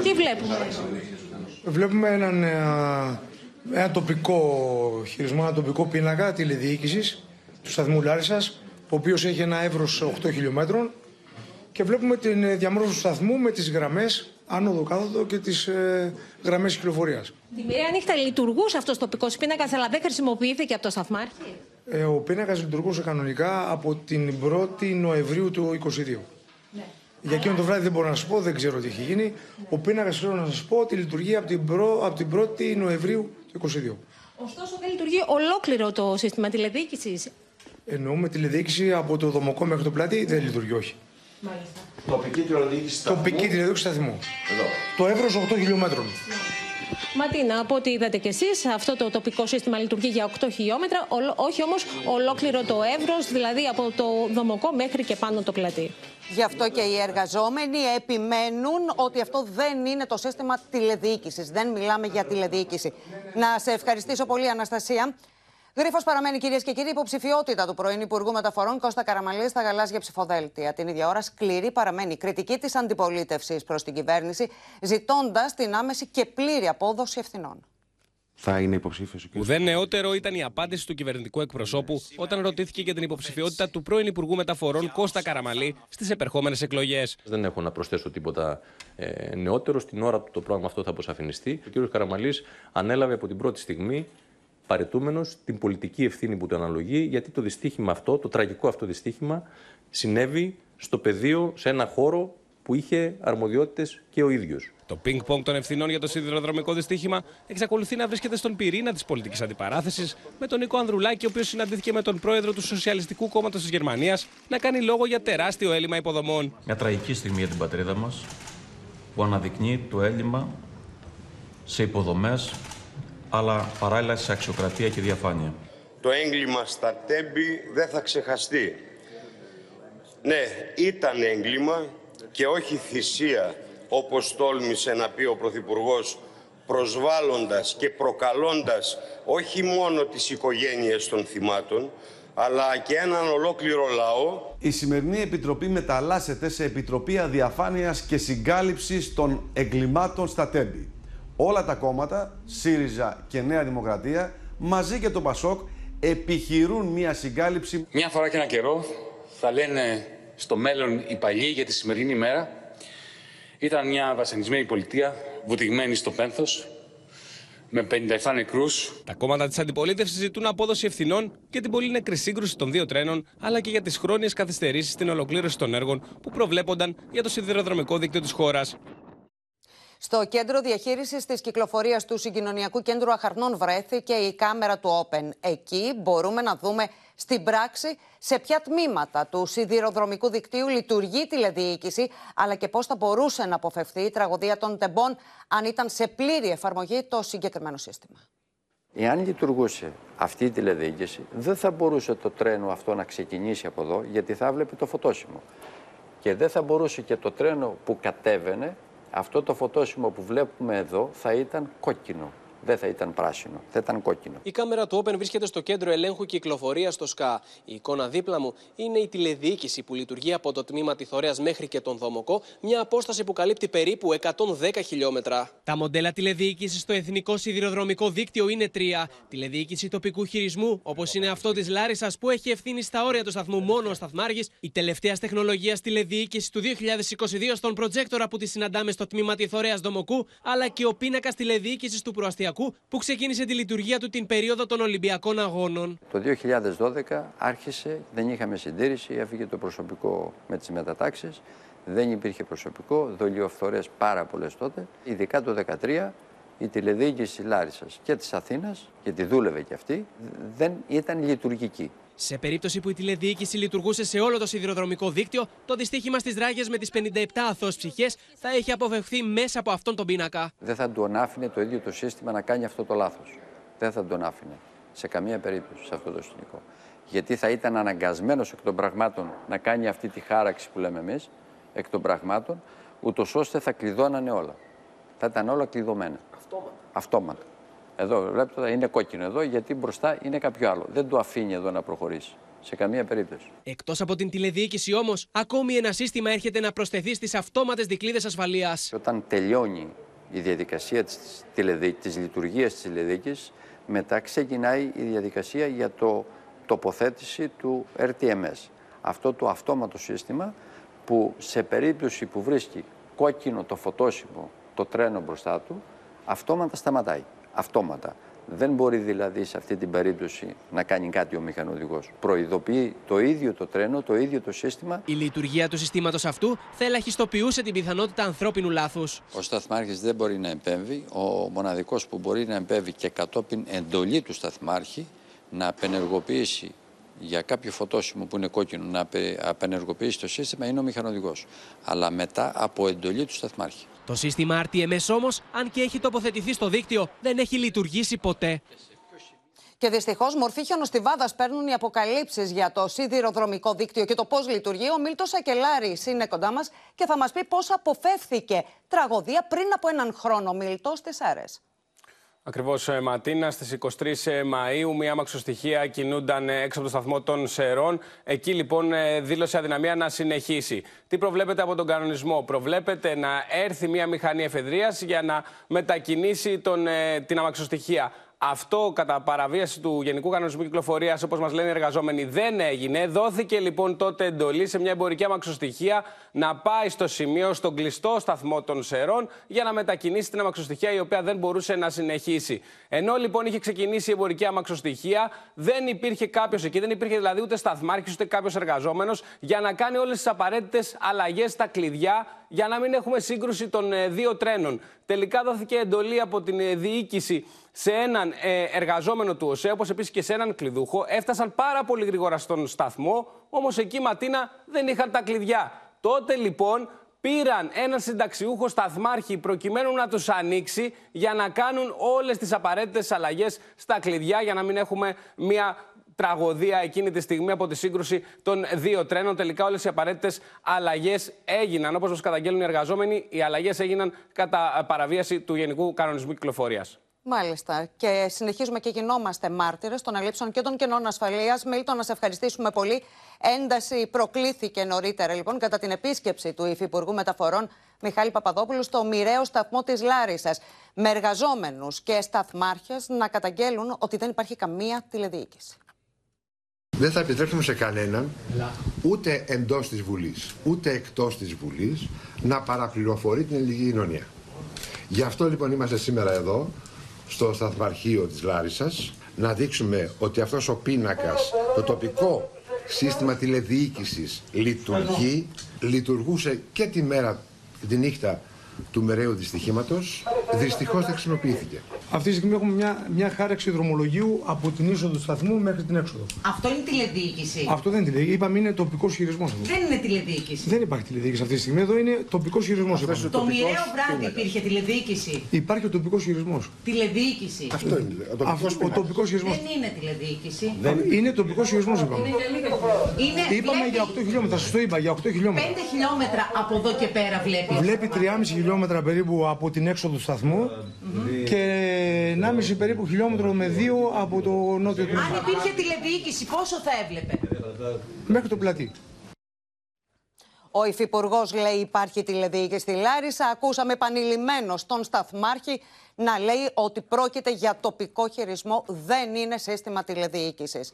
Τι βλέπουμε; Βλέπουμε έναν ένα τοπικό χειρισμό, ένα τοπικό πίνακα τηλεδιοίκησης του σταθμού Λάρισας, ο οποίος έχει ένα εύρος 8 χιλιόμετρων και βλέπουμε την ε, διαμόρφωση του σταθμού με τις γραμμές άνοδο, κάθοδο και τις ε, γραμμές κυκλοφορίας. Τη μοιραία νύχτα λειτουργούσε αυτός ο τοπικό πίνακας, αλλά δεν χρησιμοποιήθηκε από το σταθμάρχη; Ε, ο πίνακας λειτουργούσε κανονικά από την 1η Νοεμβρίου του 2022. Ναι. Για εκείνο το βράδυ δεν μπορώ να σας πω, δεν ξέρω τι έχει γίνει. Ο πίνακας θέλω να σας πω ότι λειτουργεί από την, προ... από την 1η Νοεμβρίου του 2022. Ωστόσο, δεν λειτουργεί ολόκληρο το σύστημα τηλεδιοίκησης; Εννοούμε τηλεδιοίκηση από το δομοκό μέχρι το πλατή, δεν λειτουργεί, όχι. Μάλιστα. Τοπική τηλεδιοίκηση σταθμού. Τοπική τηλεδιοίκηση σταθμού. Εδώ. Το εύρος 8 χιλιόμετρων. Ματίνα, από ό,τι είδατε κι εσείς, αυτό το τοπικό σύστημα λειτουργεί για 8 χιλιόμετρα, ολο- όχι όμως ολόκληρο το εύρος, δηλαδή από το δομοκό μέχρι και πάνω το πλατή. Γι' αυτό και οι εργαζόμενοι επιμένουν ότι αυτό δεν είναι το σύστημα τηλεδιοίκησης. Δεν μιλάμε για τηλεδιοίκηση. Να σε ευχαριστήσω πολύ, Αναστασία. Γρήφο παραμένει, κυρίες και κύριοι, υποψηφιότητα του πρώην Υπουργού Μεταφορών Κώστα Καραμαλής στα γαλάζια ψηφοδέλτια. Την ίδια ώρα σκληρή παραμένει η κριτική της αντιπολίτευσης προς την κυβέρνηση, ζητώντας την άμεση και πλήρη απόδοση ευθυνών. Θα είναι υποψήφιος ο κ. Ουδέν νεότερο ήταν η απάντηση του κυβερνητικού εκπροσώπου όταν ρωτήθηκε για την υποψηφιότητα του πρώην Υπουργού Μεταφορών Κώστα Καραμαλή στις επερχόμενες εκλογές. Δεν έχω να προσθέσω τίποτα ε, νεότερο. Στην ώρα που το πρόγραμμα αυτό θα αποσαφινιστεί, ο κ. Καραμαλής ανέλαβε από την πρώτη στιγμή παρετούμενος την πολιτική ευθύνη που του αναλογεί, γιατί το δυστύχημα αυτό, το τραγικό αυτό δυστύχημα, συνέβη στο πεδίο, σε ένα χώρο που είχε αρμοδιότητες και ο ίδιος. Το πινκ-πονγκ των ευθυνών για το σιδηροδρομικό δυστύχημα εξακολουθεί να βρίσκεται στον πυρήνα της πολιτικής αντιπαράθεσης, με τον Νίκο Ανδρουλάκη, ο οποίος συναντήθηκε με τον πρόεδρο του Σοσιαλιστικού Κόμματος της Γερμανίας να κάνει λόγο για τεράστιο έλλειμμα υποδομών. Μια τραγική στιγμή για την πατρίδα μας που αναδεικνύει το έλλειμμα σε υποδομές αλλά παράλληλα σε αξιοκρατία και διαφάνεια. Το έγκλημα στα τέμπη δεν θα ξεχαστεί. Ναι, ήταν έγκλημα και όχι θυσία όπως τόλμησε να πει ο Πρωθυπουργός προσβάλλοντας και προκαλώντας όχι μόνο τις οικογένειες των θυμάτων αλλά και έναν ολόκληρο λαό Η σημερινή επιτροπή μεταλλάσσεται σε επιτροπή αδιαφάνειας και συγκάλυψης των εγκλημάτων στα τέμπη. Όλα τα κόμματα, ΣΥΡΙΖΑ και Νέα Δημοκρατία, μαζί και το ΠΑΣΟΚ, επιχειρούν μια συγκάλυψη Μια φορά και ένα καιρό θα λένε στο μέλλον οι παλιοί για τη σημερινή ημέρα. Ήταν μια βασανισμένη πολιτεία, βουτυγμένη στο πένθος, με 57 νεκρούς. Τα κόμματα της αντιπολίτευσης ζητούν απόδοση ευθυνών για την πολύ νεκρή σύγκρουση των δύο τρένων, αλλά και για τις χρόνιες καθυστερήσεις στην ολοκλήρωση των έργων που προβλέπονταν για το σιδηροδρομικό δίκτυο της χώρας. Στο κέντρο διαχείρισης της κυκλοφορίας του Συγκοινωνιακού Κέντρου Αχαρνών βρέθηκε η κάμερα του Open. Εκεί μπορούμε να δούμε στην πράξη σε ποια τμήματα του σιδηροδρομικού δικτύου λειτουργεί η τηλεδιοίκηση, αλλά και πώς θα μπορούσε να αποφευθεί η τραγωδία των τεμπών αν ήταν σε πλήρη εφαρμογή το συγκεκριμένο σύστημα. Εάν λειτουργούσε αυτή η τηλεδιοίκηση, δεν θα μπορούσε το τρένο αυτό να ξεκινήσει από εδώ, γιατί θα βλέπει το φωτόσημο. Και δεν θα μπορούσε και το τρένο που κατέβαινε, αυτό το φωτόσημο που βλέπουμε εδώ, θα ήταν κόκκινο. Δεν θα ήταν πράσινο, θα ήταν κόκκινο. Η κάμερα του Open βρίσκεται στο κέντρο ελέγχου κυκλοφορία στο ΣΚΑ. Η εικόνα δίπλα μου είναι η τηλεδιοίκηση που λειτουργεί από το τμήμα Τιθωρέα μέχρι και τον Δομοκό, μια απόσταση που καλύπτει περίπου 110 χιλιόμετρα. Τα μοντέλα τηλεδιοίκησης στο Εθνικό Σιδηροδρομικό Δίκτυο είναι τρία. Τηλεδιοίκηση τοπικού χειρισμού, όπως είναι αυτό της Λάρισας που έχει ευθύνη στα όρια του σταθμού μόνο ο Σταθμάργη, η τελευταία τεχνολογίας τηλεδιοίκησης του 2022 στον προτζέκτορα που τη συναντάμε στο τμήμα Τιθωρέα Δομοκού, αλλά και ο πίνακας τηλεδιοίκησης του προαστιακού που ξεκίνησε τη λειτουργία του την περίοδο των Ολυμπιακών Αγώνων. Το 2012 άρχισε, δεν είχαμε συντήρηση, έφυγε το προσωπικό με τις μετατάξεις, δεν υπήρχε προσωπικό, δολιοφθορές πάρα πολλές τότε. Ειδικά το 2013 η τηλεδιοίκηση Λάρισας και της Αθήνας, γιατί δούλευε και αυτή, δεν ήταν λειτουργική. Σε περίπτωση που η τηλεδιοίκηση λειτουργούσε σε όλο το σιδηροδρομικό δίκτυο, το δυστύχημα στις Ράγες με τις 57 αθώε ψυχές θα έχει αποφευχθεί μέσα από αυτόν τον πίνακα. Δεν θα τον άφηνε το ίδιο το σύστημα να κάνει αυτό το λάθος. Δεν θα τον άφηνε σε καμία περίπτωση σε αυτό το σκηνικό. Γιατί θα ήταν αναγκασμένος εκ των πραγμάτων να κάνει αυτή τη χάραξη που λέμε εμείς, εκ των πραγμάτων, ούτως ώστε θα κλειδώνανε όλα. Θα ήταν όλα κλειδωμένα. Αυτόματα. Αυτόματα. Εδώ βλέπετε είναι κόκκινο εδώ γιατί μπροστά είναι κάποιο άλλο. Δεν το αφήνει εδώ να προχωρήσει. Σε καμία περίπτωση. Εκτός από την τηλεδιοίκηση όμως, ακόμη ένα σύστημα έρχεται να προσθεθεί στις αυτόματες δικλείδε ασφαλείας. Όταν τελειώνει η διαδικασία της, τηλεδί... της λειτουργίας της τηλεδιοίκησης, μετά ξεκινάει η διαδικασία για το τοποθέτηση του RTMS. Αυτό το αυτόματο σύστημα που σε περίπτωση που βρίσκει κόκκινο το φωτόσιμο το τρένο μπροστά του, αυτόματα σταματάει. Αυτόματα. Δεν μπορεί δηλαδή σε αυτή την περίπτωση να κάνει κάτι ο μηχανοδηγός. Προειδοποιεί το ίδιο το τρένο, το ίδιο το σύστημα. Η λειτουργία του συστήματος αυτού θα ελαχιστοποιούσε την πιθανότητα ανθρώπινου λάθους. Ο σταθμάρχης δεν μπορεί να επέμβει. Ο μοναδικός που μπορεί να επέμβει και κατόπιν εντολή του σταθμάρχη να απενεργοποιήσει για κάποιο φωτόσιμο που είναι κόκκινο να απενεργοποιήσει το σύστημα είναι ο μηχανοδηγός. Αλλά μετά από εντολή του σταθμάρχη. Το σύστημα RTMS όμως, αν και έχει τοποθετηθεί στο δίκτυο, δεν έχει λειτουργήσει ποτέ. Και δυστυχώς, μορφή χιονοστιβάδας παίρνουν οι αποκαλύψεις για το σιδηροδρομικό δίκτυο και το πώς λειτουργεί. Ο Μίλτος Ακελάρη είναι κοντά μας και θα μας πει πώς αποφεύθηκε τραγωδία πριν από έναν χρόνο. Μίλτος, στι ΑΡΕΣ. Ακριβώς, ε, Ματίνα. Στις 23 ε, Μαου, μία μαξοστοιχεία κινούνταν ε, έξω από το σταθμό των Σερών. Εκεί λοιπόν δήλωσε αδυναμία να συνεχίσει. Τι προβλέπετε από τον κανονισμό, Προβλέπετε να έρθει μία μηχανή εφεδρείας για να μετακινήσει τον, την αμαξοστοιχεία. Αυτό κατά παραβίαση του Γενικού Κανονισμού Κυκλοφορίας, όπως μας λένε οι εργαζόμενοι, δεν έγινε. Δόθηκε λοιπόν τότε εντολή σε μια εμπορική αμαξοστοιχεία να πάει στο σημείο, στον κλειστό σταθμό των Σερών, για να μετακινήσει την αμαξοστοιχεία η οποία δεν μπορούσε να συνεχίσει. Ενώ λοιπόν είχε ξεκινήσει η εμπορική αμαξοστοιχεία, δεν υπήρχε κάποιος εκεί, δεν υπήρχε δηλαδή ούτε σταθμάρχης ούτε κάποιος εργαζόμενος για να κάνει όλες τις απαραίτητες αλλαγές στα κλειδιά για να μην έχουμε σύγκρουση των ε, δύο τρένων. Τελικά δόθηκε εντολή από την ε, διοίκηση σε έναν ε, εργαζόμενο του ΟΣΕ, όπως επίσης και σε έναν κλειδούχο. Έφτασαν πάρα πολύ γρήγορα στον σταθμό, όμως εκεί Ματίνα δεν είχαν τα κλειδιά. Τότε λοιπόν πήραν έναν συνταξιούχο σταθμάρχη προκειμένου να τους ανοίξει για να κάνουν όλες τις απαραίτητες αλλαγές στα κλειδιά για να μην έχουμε μια τραγωδία εκείνη τη στιγμή από τη σύγκρουση των δύο τρένων. Τελικά όλες οι απαραίτητες αλλαγές έγιναν. Όπως μας καταγγέλνουν οι εργαζόμενοι, οι αλλαγές έγιναν κατά παραβίαση του Γενικού Κανονισμού Κυκλοφορίας. Μάλιστα. Και συνεχίζουμε και γινόμαστε μάρτυρες των αλήψεων και των κενών ασφαλείας. Μίλτο, να σε ευχαριστήσουμε πολύ. Ένταση προκλήθηκε νωρίτερα, λοιπόν, κατά την επίσκεψη του Υφυπουργού Μεταφορών Μιχάλη Παπαδόπουλου στο μοιραίο σταθμό της Λάρισας. Με εργαζόμενους και σταθμάρχες να καταγγέλουν ότι δεν υπάρχει καμία τηλεδιοίκηση. Δεν θα επιτρέψουμε σε κανέναν, ούτε εντός της Βουλής, ούτε εκτός της Βουλής, να παραπληροφορεί την ελληνική κοινωνία. Γι' αυτό λοιπόν είμαστε σήμερα εδώ, στο σταθμαρχείο της Λάρισας, να δείξουμε ότι αυτός ο πίνακας, το τοπικό σύστημα τηλεδιοίκησης λειτουργεί, λειτουργούσε και τη μέρα, τη νύχτα του μεραίου δυστυχήματος, δυστυχώς δεν χρησιμοποιήθηκε. Αυτή τη στιγμή έχουμε μια, μια χάραξη δρομολογίου από την είσοδο του σταθμού μέχρι την έξοδο. Αυτό είναι τηλεδιοίκηση. Αυτό δεν είναι τηλεδιοίκηση. Είπαμε είναι τοπικός χειρισμός. Δεν είναι τηλεδιοίκηση. Δεν υπάρχει τηλεδιοίκηση αυτή τη στιγμή. Εδώ είναι τοπικός χειρισμός. Το τοπικός... μοιραίο βράδυ υπήρχε τηλεδιοίκηση. Υπάρχει ο τοπικός χειρισμός. Τηλεδιοίκηση. Αυτό είναι. Ο τοπικός χειρισμός. Δεν είναι τηλεδιοίκηση. Δεν... Είναι τοπικός χειρισμός, είπαμε. Είναι... Είπαμε για 8 χιλιόμετρα. Σας το είπα για 8 χιλιόμετρα. 5 χιλιόμετρα από εδώ και πέρα βλέπεις. Βλέπει 3,5 χιλιόμετρα περίπου από την έξοδο του σταθμού και 1,5 περίπου χιλιόμετρο με 2 από το νότιο του Αν υπήρχε τηλεδιοίκηση, πόσο θα έβλεπε; Μέχρι το πλατή. Ο Υφυπουργός λέει υπάρχει τηλεδιοίκηση στη Λάρισα. Ακούσαμε επανειλημμένο τον Σταθμάρχη να λέει ότι πρόκειται για τοπικό χειρισμό, δεν είναι σύστημα τηλεδιοίκησης.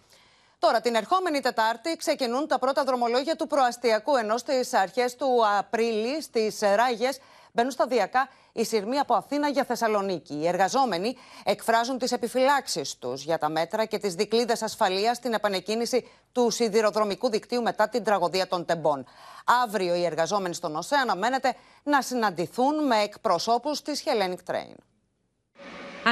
Τώρα, την ερχόμενη Τετάρτη ξεκινούν τα πρώτα δρομολόγια του προαστιακού, ενώ στις αρχές του Απρίλη στις Ράγες μπαίνουν σταδιακά οι σειρμοί από Αθήνα για Θεσσαλονίκη. Οι εργαζόμενοι εκφράζουν τις επιφυλάξεις τους για τα μέτρα και τις δικλείδες ασφαλείας στην επανεκκίνηση του σιδηροδρομικού δικτύου μετά την τραγωδία των Τεμπών. Αύριο οι εργαζόμενοι στον ΟΣΕ αναμένεται να συναντηθούν με εκπροσώπους της Hellenic Train.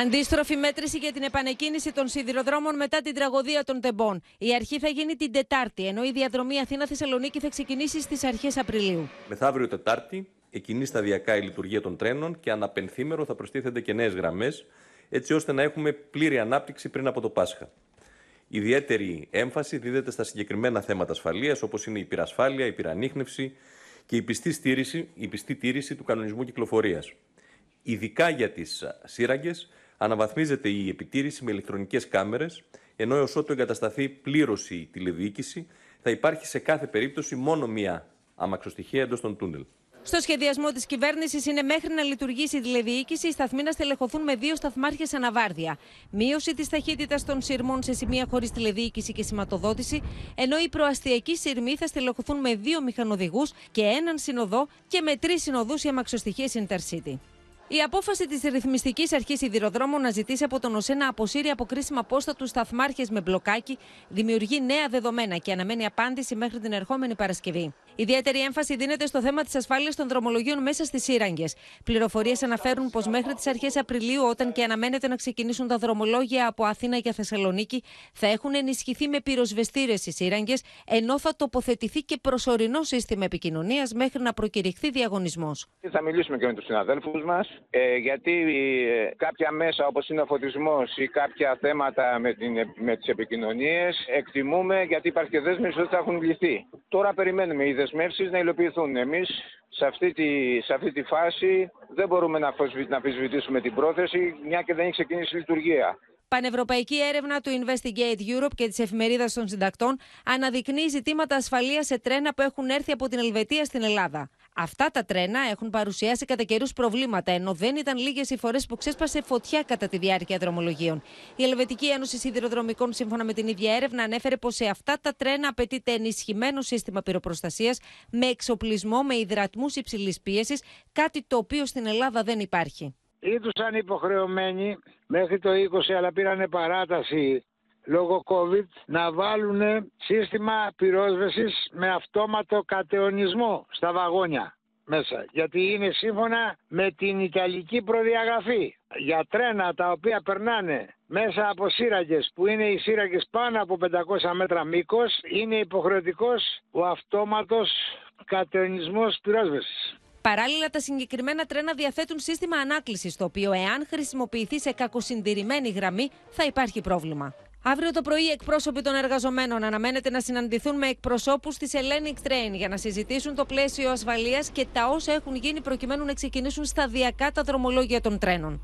Αντίστροφη μέτρηση για την επανεκκίνηση των σιδηροδρόμων μετά την τραγωδία των Τεμπών. Η αρχή θα γίνει την Τετάρτη, ενώ η διαδρομή Αθήνα-Θεσσαλονίκη θα ξεκινήσει στις αρχές Απριλίου. Μεθαύριο Τετάρτη εκκινεί σταδιακά η λειτουργία των τρένων και αναπενθήμερο θα προστίθενται και νέες γραμμές, έτσι ώστε να έχουμε πλήρη ανάπτυξη πριν από το Πάσχα. Ιδιαίτερη έμφαση δίδεται στα συγκεκριμένα θέματα ασφαλείας, όπως είναι η πυρασφάλεια, η πυρανίχνευση και η πιστή, στήριση, η πιστή τήρηση του κανονισμού κυκλοφορίας. Ειδικά για τις σύραγγες, αναβαθμίζεται η επιτήρηση με ηλεκτρονικές κάμερες, ενώ έως ότου εγκατασταθεί πλήρως η τηλεδιοίκηση, θα υπάρχει σε κάθε περίπτωση μόνο μία αμαξοστοιχεία εντός των τούνελ. Στο σχεδιασμό της κυβέρνησης είναι μέχρι να λειτουργήσει η τηλεδιοίκηση οι σταθμοί να στελεχωθούν με δύο σταθμάρχες αναβάρδια. Μείωση της ταχύτητας των σειρμών σε σημεία χωρίς τηλεδιοίκηση και σηματοδότηση, ενώ οι προαστιακοί σειρμοί θα στελεχωθούν με δύο μηχανοδηγούς και έναν συνοδό και με τρεις συνοδούς για μαξοστοιχίε Intercity. Η απόφαση της Ρυθμιστικής Αρχής Σιδηροδρόμων να ζητήσει από τον ΟΣΕ να αποσύρει από κρίσιμα πόστα τους σταθμάρχες με μπλοκάκι δημιουργεί νέα δεδομένα και αναμένει απάντηση μέχρι την ερχόμενη Παρασκευή. Ιδιαίτερη έμφαση δίνεται στο θέμα της ασφάλειας των δρομολογίων μέσα στις σύραγγες. Πληροφορίες αναφέρουν πως μέχρι τις αρχές Απριλίου, όταν και αναμένεται να ξεκινήσουν τα δρομολόγια από Αθήνα για Θεσσαλονίκη, θα έχουν ενισχυθεί με πυροσβεστήρες οι σύραγγες, ενώ θα τοποθετηθεί και προσωρινό σύστημα επικοινωνίας μέχρι να προκηρυχθεί διαγωνισμός. Θα μιλήσουμε και με τους συναδέλφους μας, ε, γιατί ε, κάποια μέσα όπως είναι ο φωτισμός ή κάποια θέματα με, την, με τις επικοινωνίες εκτιμούμε γιατί υπάρχει και δέσμευση ότι θα έχουν λυθεί. Τώρα περιμένουμε οι δεσμεύσεις να υλοποιηθούν. Εμείς σε αυτή, τη, σε αυτή τη φάση δεν μπορούμε να, να αμφισβητήσουμε την πρόθεση, μια και δεν έχει ξεκινήσει η λειτουργία. Πανευρωπαϊκή έρευνα του Investigate Europe και της Εφημερίδας των Συντακτών αναδεικνύει ζητήματα ασφαλείας σε τρένα που έχουν έρθει από την Ελβετία στην Ελλάδα. Αυτά τα τρένα έχουν παρουσιάσει κατά καιρούς προβλήματα, ενώ δεν ήταν λίγες οι φορές που ξέσπασε φωτιά κατά τη διάρκεια δρομολογίων. Η Ελβετική Ένωση Σιδηροδρομικών, σύμφωνα με την ίδια έρευνα, ανέφερε πως σε αυτά τα τρένα απαιτείται ενισχυμένο σύστημα πυροπροστασίας με εξοπλισμό με υδρατμούς υψηλής πίεσης, κάτι το οποίο στην Ελλάδα δεν υπάρχει. Ήτουσαν υποχρεωμένοι μέχρι το 20 αλλά πήρανε παράταση λόγω COVID να βάλουν σύστημα πυρόσβεσης με αυτόματο κατεωνισμό στα βαγόνια μέσα. Γιατί είναι σύμφωνα με την Ιταλική προδιαγραφή. Για τρένα τα οποία περνάνε μέσα από σύραγγες που είναι οι σύραγγες πάνω από 500 μέτρα μήκος είναι υποχρεωτικός ο αυτόματος κατεωνισμός πυρόσβεσης. Παράλληλα, τα συγκεκριμένα τρένα διαθέτουν σύστημα ανάκλησης, το οποίο, εάν χρησιμοποιηθεί σε κακοσυντηρημένη γραμμή, θα υπάρχει πρόβλημα. Αύριο το πρωί, εκπρόσωποι των εργαζομένων αναμένεται να συναντηθούν με εκπροσώπους της Hellenic Train για να συζητήσουν το πλαίσιο ασφαλείας και τα όσα έχουν γίνει προκειμένου να ξεκινήσουν σταδιακά τα δρομολόγια των τρένων.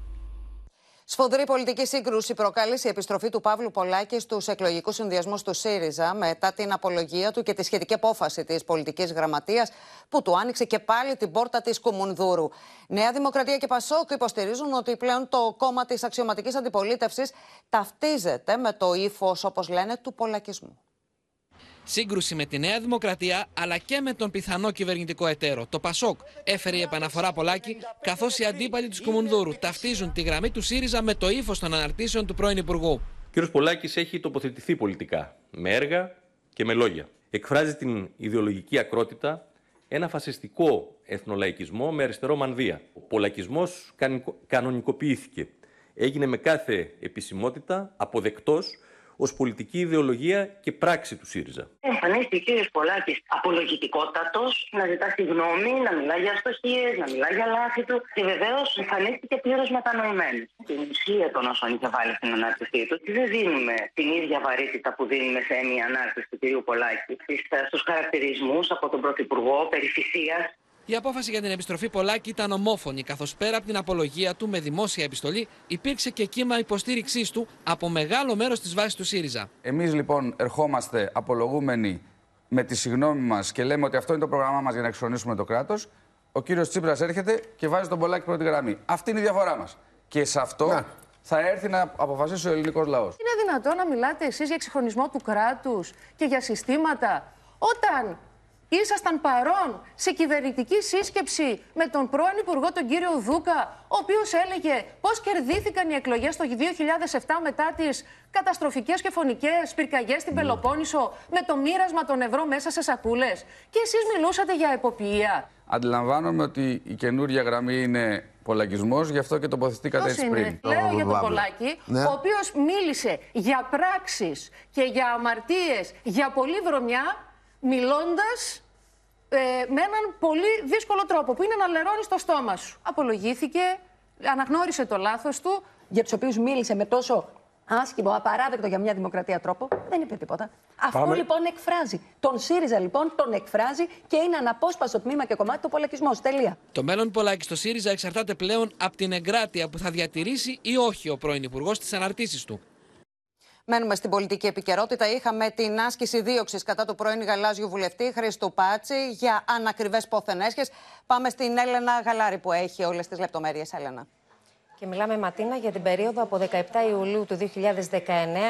Σφοδρή πολιτική σύγκρουση προκάλεσε η επιστροφή του Παύλου Πολάκη στους εκλογικούς συνδυασμούς του ΣΥΡΙΖΑ μετά την απολογία του και τη σχετική απόφαση της πολιτικής γραμματείας που του άνοιξε και πάλι την πόρτα της Κουμουνδούρου. Νέα Δημοκρατία και Πασόκ υποστηρίζουν ότι πλέον το κόμμα της αξιωματικής αντιπολίτευσης ταυτίζεται με το ύφος, όπως λένε, του πολακισμού σύγκρουση με τη Νέα Δημοκρατία αλλά και με τον πιθανό κυβερνητικό εταίρο. Το Πασόκ έφερε η επαναφορά Πολάκη, καθώς οι αντίπαλοι του Κουμουνδούρου ταυτίζουν τη γραμμή του ΣΥΡΙΖΑ με το ύφος των αναρτήσεων του πρώην Υπουργού. Ο κ. Πολάκης έχει τοποθετηθεί πολιτικά με έργα και με λόγια. Εκφράζει την ιδεολογική ακρότητα, ένα φασιστικό εθνολαϊκισμό με αριστερό μανδύα. Ο πολακισμός κανονικοποιήθηκε. Έγινε με κάθε επισημότητα αποδεκτός ως πολιτική ιδεολογία και πράξη του ΣΥΡΙΖΑ. Εμφανίστηκε ο κ. Πολάκης απολογητικότατος, να ζητά συγγνώμη, να μιλά για αστοχίες, να μιλά για λάθη του και βεβαίως εμφανίστηκε πλήρως μετανοημένος. Την ουσία των όσων είχε βάλει στην ανάρτησή του δεν δίνουμε την ίδια βαρύτητα που δίνουμε σε μια ανάρτηση του κ. Πολάκη στους χαρακτηρισμούς από τον Πρωθυπουργό περί η απόφαση για την επιστροφή Πολάκη ήταν ομόφωνη, καθώς πέρα από την απολογία του με δημόσια επιστολή, υπήρξε και κύμα υποστήριξής του από μεγάλο μέρος της βάσης του ΣΥΡΙΖΑ. Εμείς λοιπόν ερχόμαστε απολογούμενοι με τη συγνώμη μας και λέμε ότι αυτό είναι το πρόγραμμά μας για να εξονίσουμε το κράτος. Ο κύριος Τσίπρας έρχεται και βάζει τον Πολάκη πρώτη γραμμή. Αυτή είναι η διαφορά μας. Και σε αυτό θα έρθει να αποφασίσει ο ελληνικός λαός. Είναι δυνατόν να μιλάτε εσείς για εξυγχρονισμό του κράτους και για συστήματα όταν ήσασταν παρόν σε κυβερνητική σύσκεψη με τον πρώην Υπουργό, τον κύριο Δούκα, ο οποίος έλεγε πώς κερδίθηκαν οι εκλογές το 2007 μετά τις καταστροφικές και φωνικές πυρκαγιές στην Πελοπόννησο με το μοίρασμα των ευρώ μέσα σε σακούλες. Και εσείς μιλούσατε για εποπία. Αντιλαμβάνομαι ότι η καινούργια γραμμή είναι πολλακισμός, γι' αυτό και τοποθετήκατε έτσι πριν. Λέω για τον Πολάκη, ναι. ο οποίος μίλησε για πράξεις και για αμαρτίες, για πολλή βρωμιά, μιλώντας ε, με έναν πολύ δύσκολο τρόπο, που είναι να λερώνεις το στόμα σου. Απολογήθηκε, αναγνώρισε το λάθος του. Για τους οποίους μίλησε με τόσο άσχημο, απαράδεκτο για μια δημοκρατία τρόπο, δεν είπε τίποτα. Αυτό λοιπόν εκφράζει. Τον ΣΥΡΙΖΑ λοιπόν τον εκφράζει και είναι αναπόσπαστο τμήμα και κομμάτι του πολλακισμού. Τελεία. Το μέλλον Πολάκη στο ΣΥΡΙΖΑ εξαρτάται πλέον από την εγκράτεια που θα διατηρήσει ή όχι ο πρώην Υπουργός στις αναρτήσεις του. Μένουμε στην πολιτική επικαιρότητα. Είχαμε την άσκηση δίωξης κατά του πρώην Γαλάζιου βουλευτή Χρήστου Πάτση για ανακριβές πόθεν Πάμε στην Έλενα Γαλάρη που έχει όλες τις λεπτομέρειες. Έλενα. Και μιλάμε, Ματίνα, για την περίοδο από 17 Ιουλίου του 2019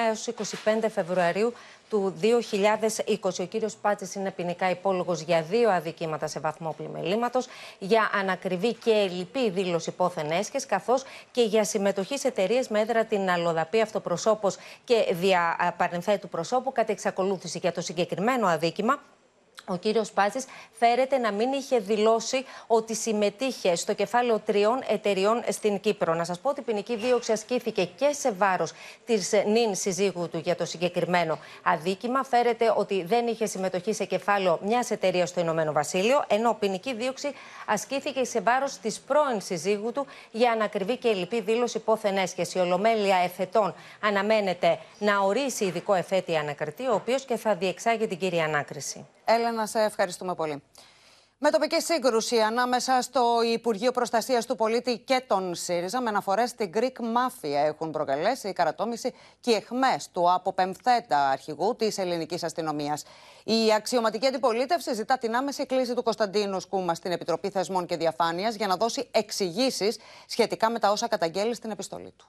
έως 25 Φεβρουαρίου του 2020. Ο κύριος Πάτσης είναι ποινικά υπόλογος για δύο αδικήματα σε βαθμό πλημελήματος, για ανακριβή και ελλειπή δήλωση πόθεν έσχες, καθώς και για συμμετοχή σε εταιρείες με έδρα την αλλοδαπή αυτοπροσώπος και δια παρενθέτου προσώπου, κατά εξακολούθηση για το συγκεκριμένο αδίκημα ο κύριος Πάτση φέρεται να μην είχε δηλώσει ότι συμμετείχε στο κεφάλαιο τριών εταιριών στην Κύπρο. Να σας πω ότι η ποινική δίωξη ασκήθηκε και σε βάρος της νυν συζύγου του για το συγκεκριμένο αδίκημα. Φέρεται ότι δεν είχε συμμετοχή σε κεφάλαιο μιας εταιρείας στο Ηνωμένο Βασίλειο, ενώ ποινική δίωξη ασκήθηκε σε βάρος της πρώην συζύγου του για ανακριβή και ελληπή δήλωση πόθεν έσχεση. Η Ολομέλεια εφετών αναμένεται να ορίσει ειδικό εφέτη ανακριτή, ο οποίος και θα διεξάγει την κύρια ανάκριση. Έλενα, σε ευχαριστούμε πολύ. Με τοπική σύγκρουση ανάμεσα στο Υπουργείο Προστασίας του Πολίτη και τον ΣΥΡΙΖΑ, με αναφορές στην Greek Mafia, έχουν προκαλέσει η καρατόμηση και οι εχμές του αποπεμφθέτα αρχηγού της ελληνικής αστυνομίας. Η αξιωματική αντιπολίτευση ζητά την άμεση κλίση του Κωνσταντίνου Σκούμα στην Επιτροπή Θεσμών και Διαφάνειας για να δώσει εξηγήσεις σχετικά με τα όσα καταγγέλει στην επιστολή του.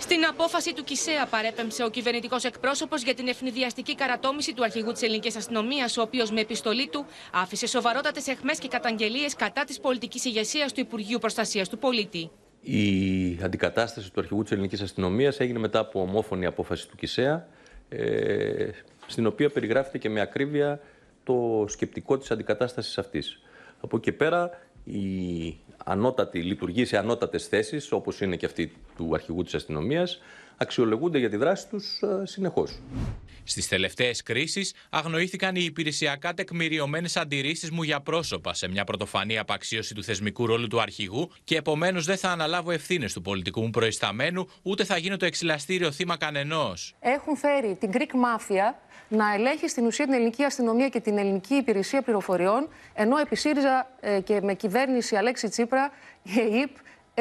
Στην απόφαση του Κισέα παρέπεμψε ο κυβερνητικός εκπρόσωπος για την ευνηδιαστική καρατόμηση του αρχηγού της ελληνικής αστυνομίας, ο οποίος με επιστολή του άφησε σοβαρότατες εχμέ και καταγγελίες κατά της πολιτικής ηγεσίας του Υπουργείου Προστασίας του Πολίτη. Η αντικατάσταση του αρχηγού της ελληνικής αστυνομίας έγινε μετά από ομόφωνη απόφαση του Κισέα, ε, στην οποία περιγράφεται και με ακρίβεια το σκεπτικό της αντικατάστασης αυτής. Από εκεί πέρα η ανώτατη, λειτουργεί σε ανώτατες θέσεις, όπως είναι και αυτή του αρχηγού της αστυνομίας, αξιολογούνται για τη δράση τους ε, συνεχώς. Στις τελευταίες κρίσεις, αγνοήθηκαν οι υπηρεσιακά τεκμηριωμένες αντιρρήσεις μου για πρόσωπα σε μια πρωτοφανή απαξίωση του θεσμικού ρόλου του αρχηγού και επομένως δεν θα αναλάβω ευθύνες του πολιτικού μου προϊσταμένου, ούτε θα γίνω το εξυλαστήριο θύμα κανενός. Έχουν φέρει την Greek Mafia να ελέγχει στην ουσία την ελληνική αστυνομία και την ελληνική υπηρεσία πληροφοριών, ενώ επί ΣΥΡΙΖΑ ε, και με κυβέρνηση Αλέξη Τσίπρα, η ΕΕΠ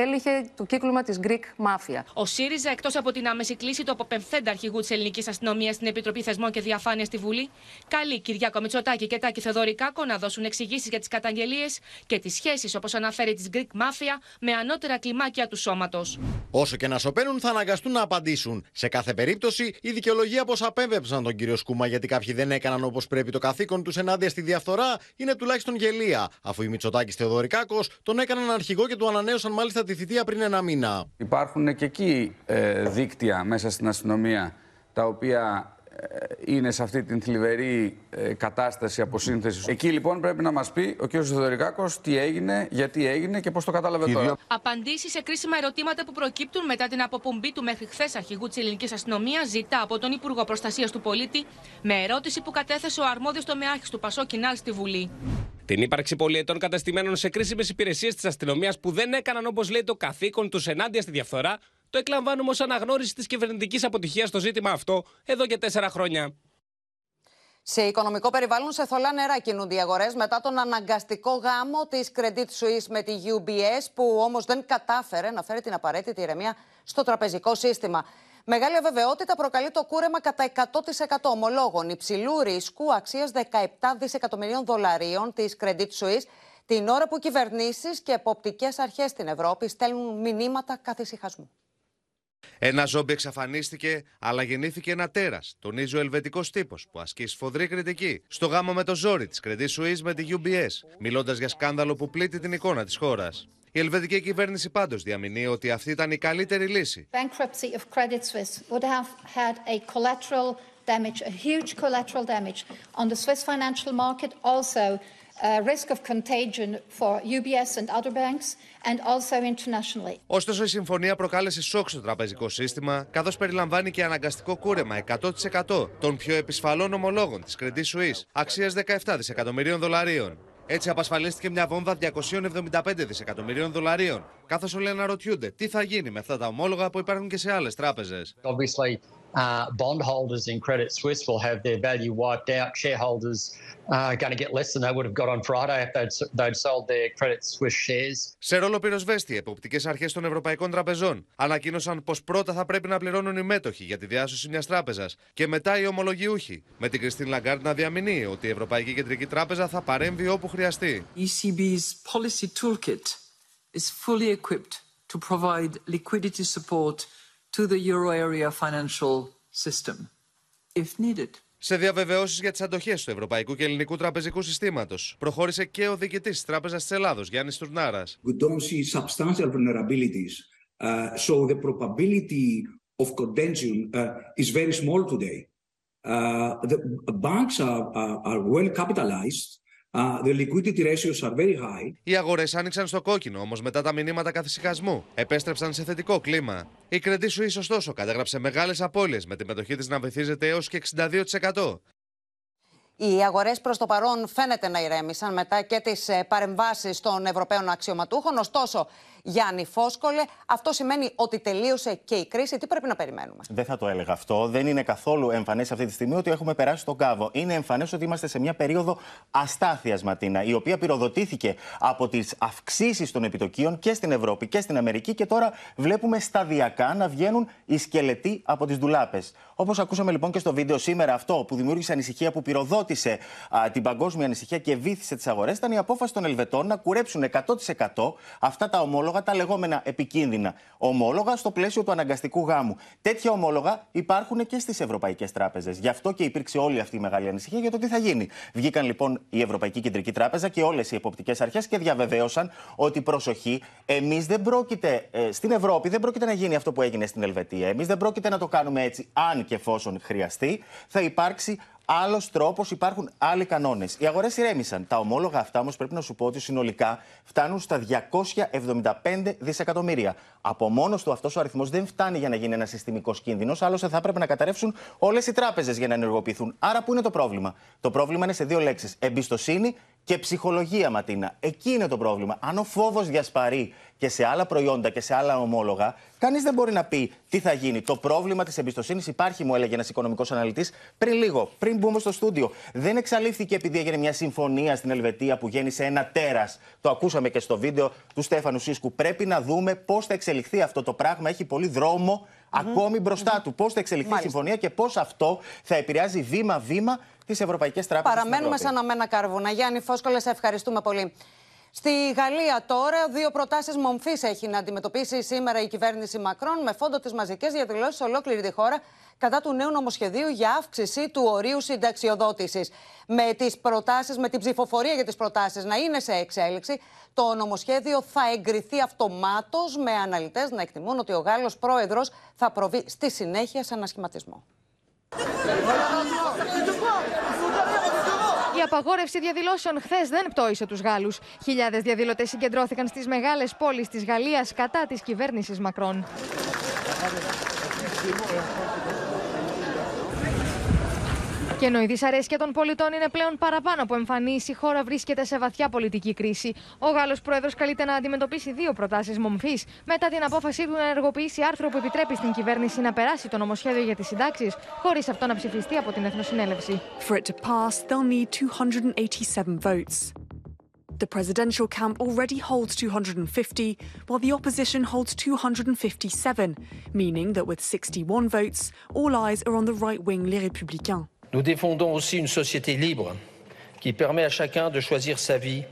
έλεγε το κύκλωμα της Greek Mafia. Ο ΣΥΡΙΖΑ, εκτός από την άμεση κλίση του αποπεμφθέντα αρχηγού της ελληνικής αστυνομίας στην Επιτροπή Θεσμών και Διαφάνειας στη Βουλή, καλεί Κυριάκο Μητσοτάκη και Τάκη Θεοδωρικάκο να δώσουν εξηγήσεις για τις καταγγελίες και τις σχέσεις, όπως αναφέρει της Greek Mafia, με ανώτερα κλιμάκια του σώματος. Όσο και να σωπαίνουν, θα αναγκαστούν να απαντήσουν. Σε κάθε περίπτωση, η δικαιολογία πως απέβεψαν τον κύριο Σκούμα γιατί κάποιοι δεν έκαναν όπως πρέπει το καθήκον τους ενάντια στη διαφθορά είναι τουλάχιστον γελία, αφού η Μητσοτάκης Θεοδωρικάκος τον έκαναν αρχηγό και του ανανέωσαν μάλιστα τη θητεία πριν ένα μήνα. Υπάρχουν και εκεί ε, δίκτυα μέσα στην αστυνομία τα οποία ε, είναι σε αυτή την θλιβερή ε, κατάσταση αποσύνθεσης. Εκεί λοιπόν πρέπει να μας πει ο κ. Θεοδωρικάκος τι έγινε, γιατί έγινε και πώς το κατάλαβε τώρα. Απαντήσεις σε κρίσιμα ερωτήματα που προκύπτουν μετά την αποπομπή του μέχρι χθες αρχηγού της ελληνικής αστυνομίας ζητά από τον Υπουργό Προστασίας του Πολίτη με ερώτηση που κατέθεσε ο αρμόδιος τομεάρχη του Πασό Κινάλ στη Βουλή. Την ύπαρξη πολιετών καταστημένων σε κρίσιμες υπηρεσίες της αστυνομίας που δεν έκαναν όπως λέει το καθήκον τους ενάντια στη διαφθορά, το εκλαμβάνουμε ως αναγνώριση της κυβερνητικής αποτυχίας στο ζήτημα αυτό εδώ και τέσσερα χρόνια. Σε οικονομικό περιβάλλον, σε θολά νερά κινούνται οι αγορές μετά τον αναγκαστικό γάμο της Credit Suisse με τη UBS, που όμως δεν κατάφερε να φέρει την απαραίτητη ηρεμία στο τραπεζικό σύστημα. Μεγάλη αβεβαιότητα προκαλεί το κούρεμα κατά 100% ομολόγων υψηλού ρίσκου αξίας 17 δισεκατομμυρίων δολαρίων της Credit Suisse, την ώρα που κυβερνήσεις και εποπτικές αρχές στην Ευρώπη στέλνουν μηνύματα καθησυχασμού. Ένα ζόμπι εξαφανίστηκε, αλλά γεννήθηκε ένα τέρας, τονίζει ο ελβετικός τύπος, που ασκεί σφοδρή κριτική στο γάμο με το ζόρι της Credit Suisse με τη UBS, μιλώντας για σκάνδαλο που πλήττει την εικόνα της χώρας. Η ελβετική κυβέρνηση πάντως διαμηνύει ότι αυτή ήταν η καλύτερη λύση. Bankruptcy of Credit Suisse would have had a collateral damage, a huge collateral damage on the Swiss financial market, also uh, risk of contagion for UBS and other banks and also internationally. Ωστόσο, η συμφωνία προκάλεσε σοκ στο τραπεζικό σύστημα, καθώς περιλαμβάνει και αναγκαστικό κούρεμα 100% των πιο επισφαλών ομολόγων της Credit Suisse, αξίας 17 δισεκατομμυρίων δολαρίων. Έτσι απασφαλίστηκε μια βόμβα 275 δισεκατομμυρίων δολαρίων. Καθώς όλοι αναρωτιούνται τι θα γίνει με αυτά τα ομόλογα που υπάρχουν και σε άλλες τράπεζες. Obviously, Uh, bondholders in Credit Suisse will have their value wiped out. Shareholders are going to get less than they would have got on Friday if they'd, they'd sold their Credit Suisse shares. Σε ρόλο πυροσβέστη, εποπτικές αρχές των Ευρωπαϊκών Τραπεζών ανακοίνωσαν πως πρώτα θα πρέπει να πληρώνουν οι μέτοχοι για τη διάσωση μιας τράπεζας και μετά οι ομολογιούχοι. Με την Κριστίν Λαγκάρντ να διαμηνύει ότι η Ευρωπαϊκή Κεντρική Τράπεζα θα παρέμβει όπου χρειαστεί. ECB's policy toolkit is fully equipped to provide liquidity support to the euro area financial system, if needed. Σε διαβεβαιώσει για τι αντοχέ του Ευρωπαϊκού και Ελληνικού Τραπεζικού Συστήματο, προχώρησε και ο διοικητή τη Τράπεζα τη Ελλάδο, Γιάννη Τουρνάρα. We don't see substantial vulnerabilities, uh, so the probability of contention uh, is very small today. Uh, the banks are, are, are well capitalized. Uh, the liquidity ratios are very high. Οι αγορές άνοιξαν στο κόκκινο, όμως μετά τα μηνύματα καθησυχασμού επέστρεψαν σε θετικό κλίμα. Η Credit Suisse, ωστόσο, κατέγραψε μεγάλες απώλειες με τη μετοχή της να βυθίζεται έως και 62%. Οι αγορές προς το παρόν φαίνεται να ηρέμησαν μετά και τις παρεμβάσεις των Ευρωπαίων αξιωματούχων. Ωστόσο, Γιάννη Φόσκολε, αυτό σημαίνει ότι τελείωσε και η κρίση. Τι πρέπει να περιμένουμε; Δεν θα το έλεγα αυτό. Δεν είναι καθόλου εμφανές αυτή τη στιγμή ότι έχουμε περάσει τον κάβο. Είναι εμφανές ότι είμαστε σε μια περίοδο αστάθειας, Ματίνα, η οποία πυροδοτήθηκε από τις αυξήσεις των επιτοκίων και στην Ευρώπη και στην Αμερική και τώρα βλέπουμε σταδιακά να βγαίνουν οι σκελετοί από τις ντουλάπες. Όπως ακούσαμε λοιπόν και στο βίντεο σήμερα, αυτό που δημιούργησε ανησυχία, που πυροδότησε α, την παγκόσμια ανησυχία και βήθησε τις αγορές, ήταν η απόφαση των Ελβετών να κουρέψουν 100% αυτά τα ομόλογα, τα λεγόμενα επικίνδυνα ομόλογα, στο πλαίσιο του αναγκαστικού γάμου. Τέτοια ομόλογα υπάρχουν και στις ευρωπαϊκές τράπεζες. Γι' αυτό και υπήρξε όλη αυτή η μεγάλη ανησυχία για το τι θα γίνει. Βγήκαν λοιπόν η Ευρωπαϊκή Κεντρική Τράπεζα και όλες οι εποπτικές αρχές και διαβεβαίωσαν ότι προσοχή, εμείς δεν πρόκειται, ε, στην Ευρώπη δεν πρόκειται να γίνει αυτό που έγινε στην Ελβετία. Εμείς δεν πρόκειται να το κάνουμε έτσι, αν και εφόσον χρειαστεί. Θα υπάρξει άλλος τρόπος, υπάρχουν άλλοι κανόνες. Οι αγορές ηρέμησαν. Τα ομόλογα αυτά όμως πρέπει να σου πω ότι συνολικά φτάνουν στα 275 δισεκατομμύρια. Από μόνος του αυτός ο αριθμός δεν φτάνει για να γίνει ένας συστημικός κίνδυνος, άλλωστε θα έπρεπε να καταρρεύσουν όλες οι τράπεζες για να ενεργοποιηθούν. Άρα, πού είναι το πρόβλημα; Το πρόβλημα είναι σε δύο λέξεις. Εμπιστοσύνη και ψυχολογία, Ματίνα. Εκεί είναι το πρόβλημα. Αν ο φόβος διασπαρεί και σε άλλα προϊόντα και σε άλλα ομόλογα, κανείς δεν μπορεί να πει τι θα γίνει. Το πρόβλημα της εμπιστοσύνης υπάρχει, μου έλεγε ένας οικονομικός αναλυτής πριν λίγο, πριν μπούμε στο στούντιο. Δεν εξαλείφθηκε επειδή έγινε μια συμφωνία στην Ελβετία που γέννησε ένα τέρας. Το ακούσαμε και στο βίντεο του Στέφανου Σίσκου. Πρέπει να δούμε πώς θα εξελιχθεί αυτό το πράγμα. Έχει πολύ δρόμο ακόμη μπροστά του. Πώς θα εξελιχθεί η συμφωνία και πώς αυτό θα επηρεάζει βήμα-βήμα τις ευρωπαϊκές τράπεζες. Παραμένουμε σαν αμένα κάρβουνα. Γιάννη Φόσκολε, σε ευχαριστούμε πολύ. Στη Γαλλία τώρα, δύο προτάσεις μομφής έχει να αντιμετωπίσει σήμερα η κυβέρνηση Μακρόν με φόντο τις μαζικές διαδηλώσεις σε ολόκληρη τη χώρα κατά του νέου νομοσχεδίου για αύξηση του ορίου συνταξιοδότησης. Με τις προτάσεις, με την ψηφοφορία για τις προτάσεις να είναι σε εξέλιξη, το νομοσχέδιο θα εγκριθεί αυτομάτως, με αναλυτές να εκτιμούν ότι ο Γάλλος πρόεδρος θα προβεί στη συνέχεια σε ανασχηματισμό. Η απαγόρευση διαδηλώσεων χθες δεν πτώησε τους Γάλλους. Χιλιάδες διαδηλωτές συγκεντρώθηκαν στις μεγάλες πόλεις της Γαλλίας κατά της κυβέρνησης Μακρόν. Και ενώ η δυσαρέσκεια των πολιτών είναι πλέον παραπάνω από εμφανής, η χώρα βρίσκεται σε βαθιά πολιτική κρίση. Ο Γάλλος Πρόεδρος καλείται να αντιμετωπίσει δύο προτάσεις μομφής μετά την απόφασή του να ενεργοποιήσει άρθρο που επιτρέπει στην κυβέρνηση να περάσει το νομοσχέδιο για τις συντάξεις, χωρίς αυτό να ψηφιστεί από την Εθνοσυνέλευση. For it to pass, they'll need 287 votes. The presidential camp already holds 250, while the opposition holds 257, meaning that with 61 votes, all eyes are on the right wing Les Républicains. Nous défendons aussi une société libre qui permet à chacun de choisir sa vie.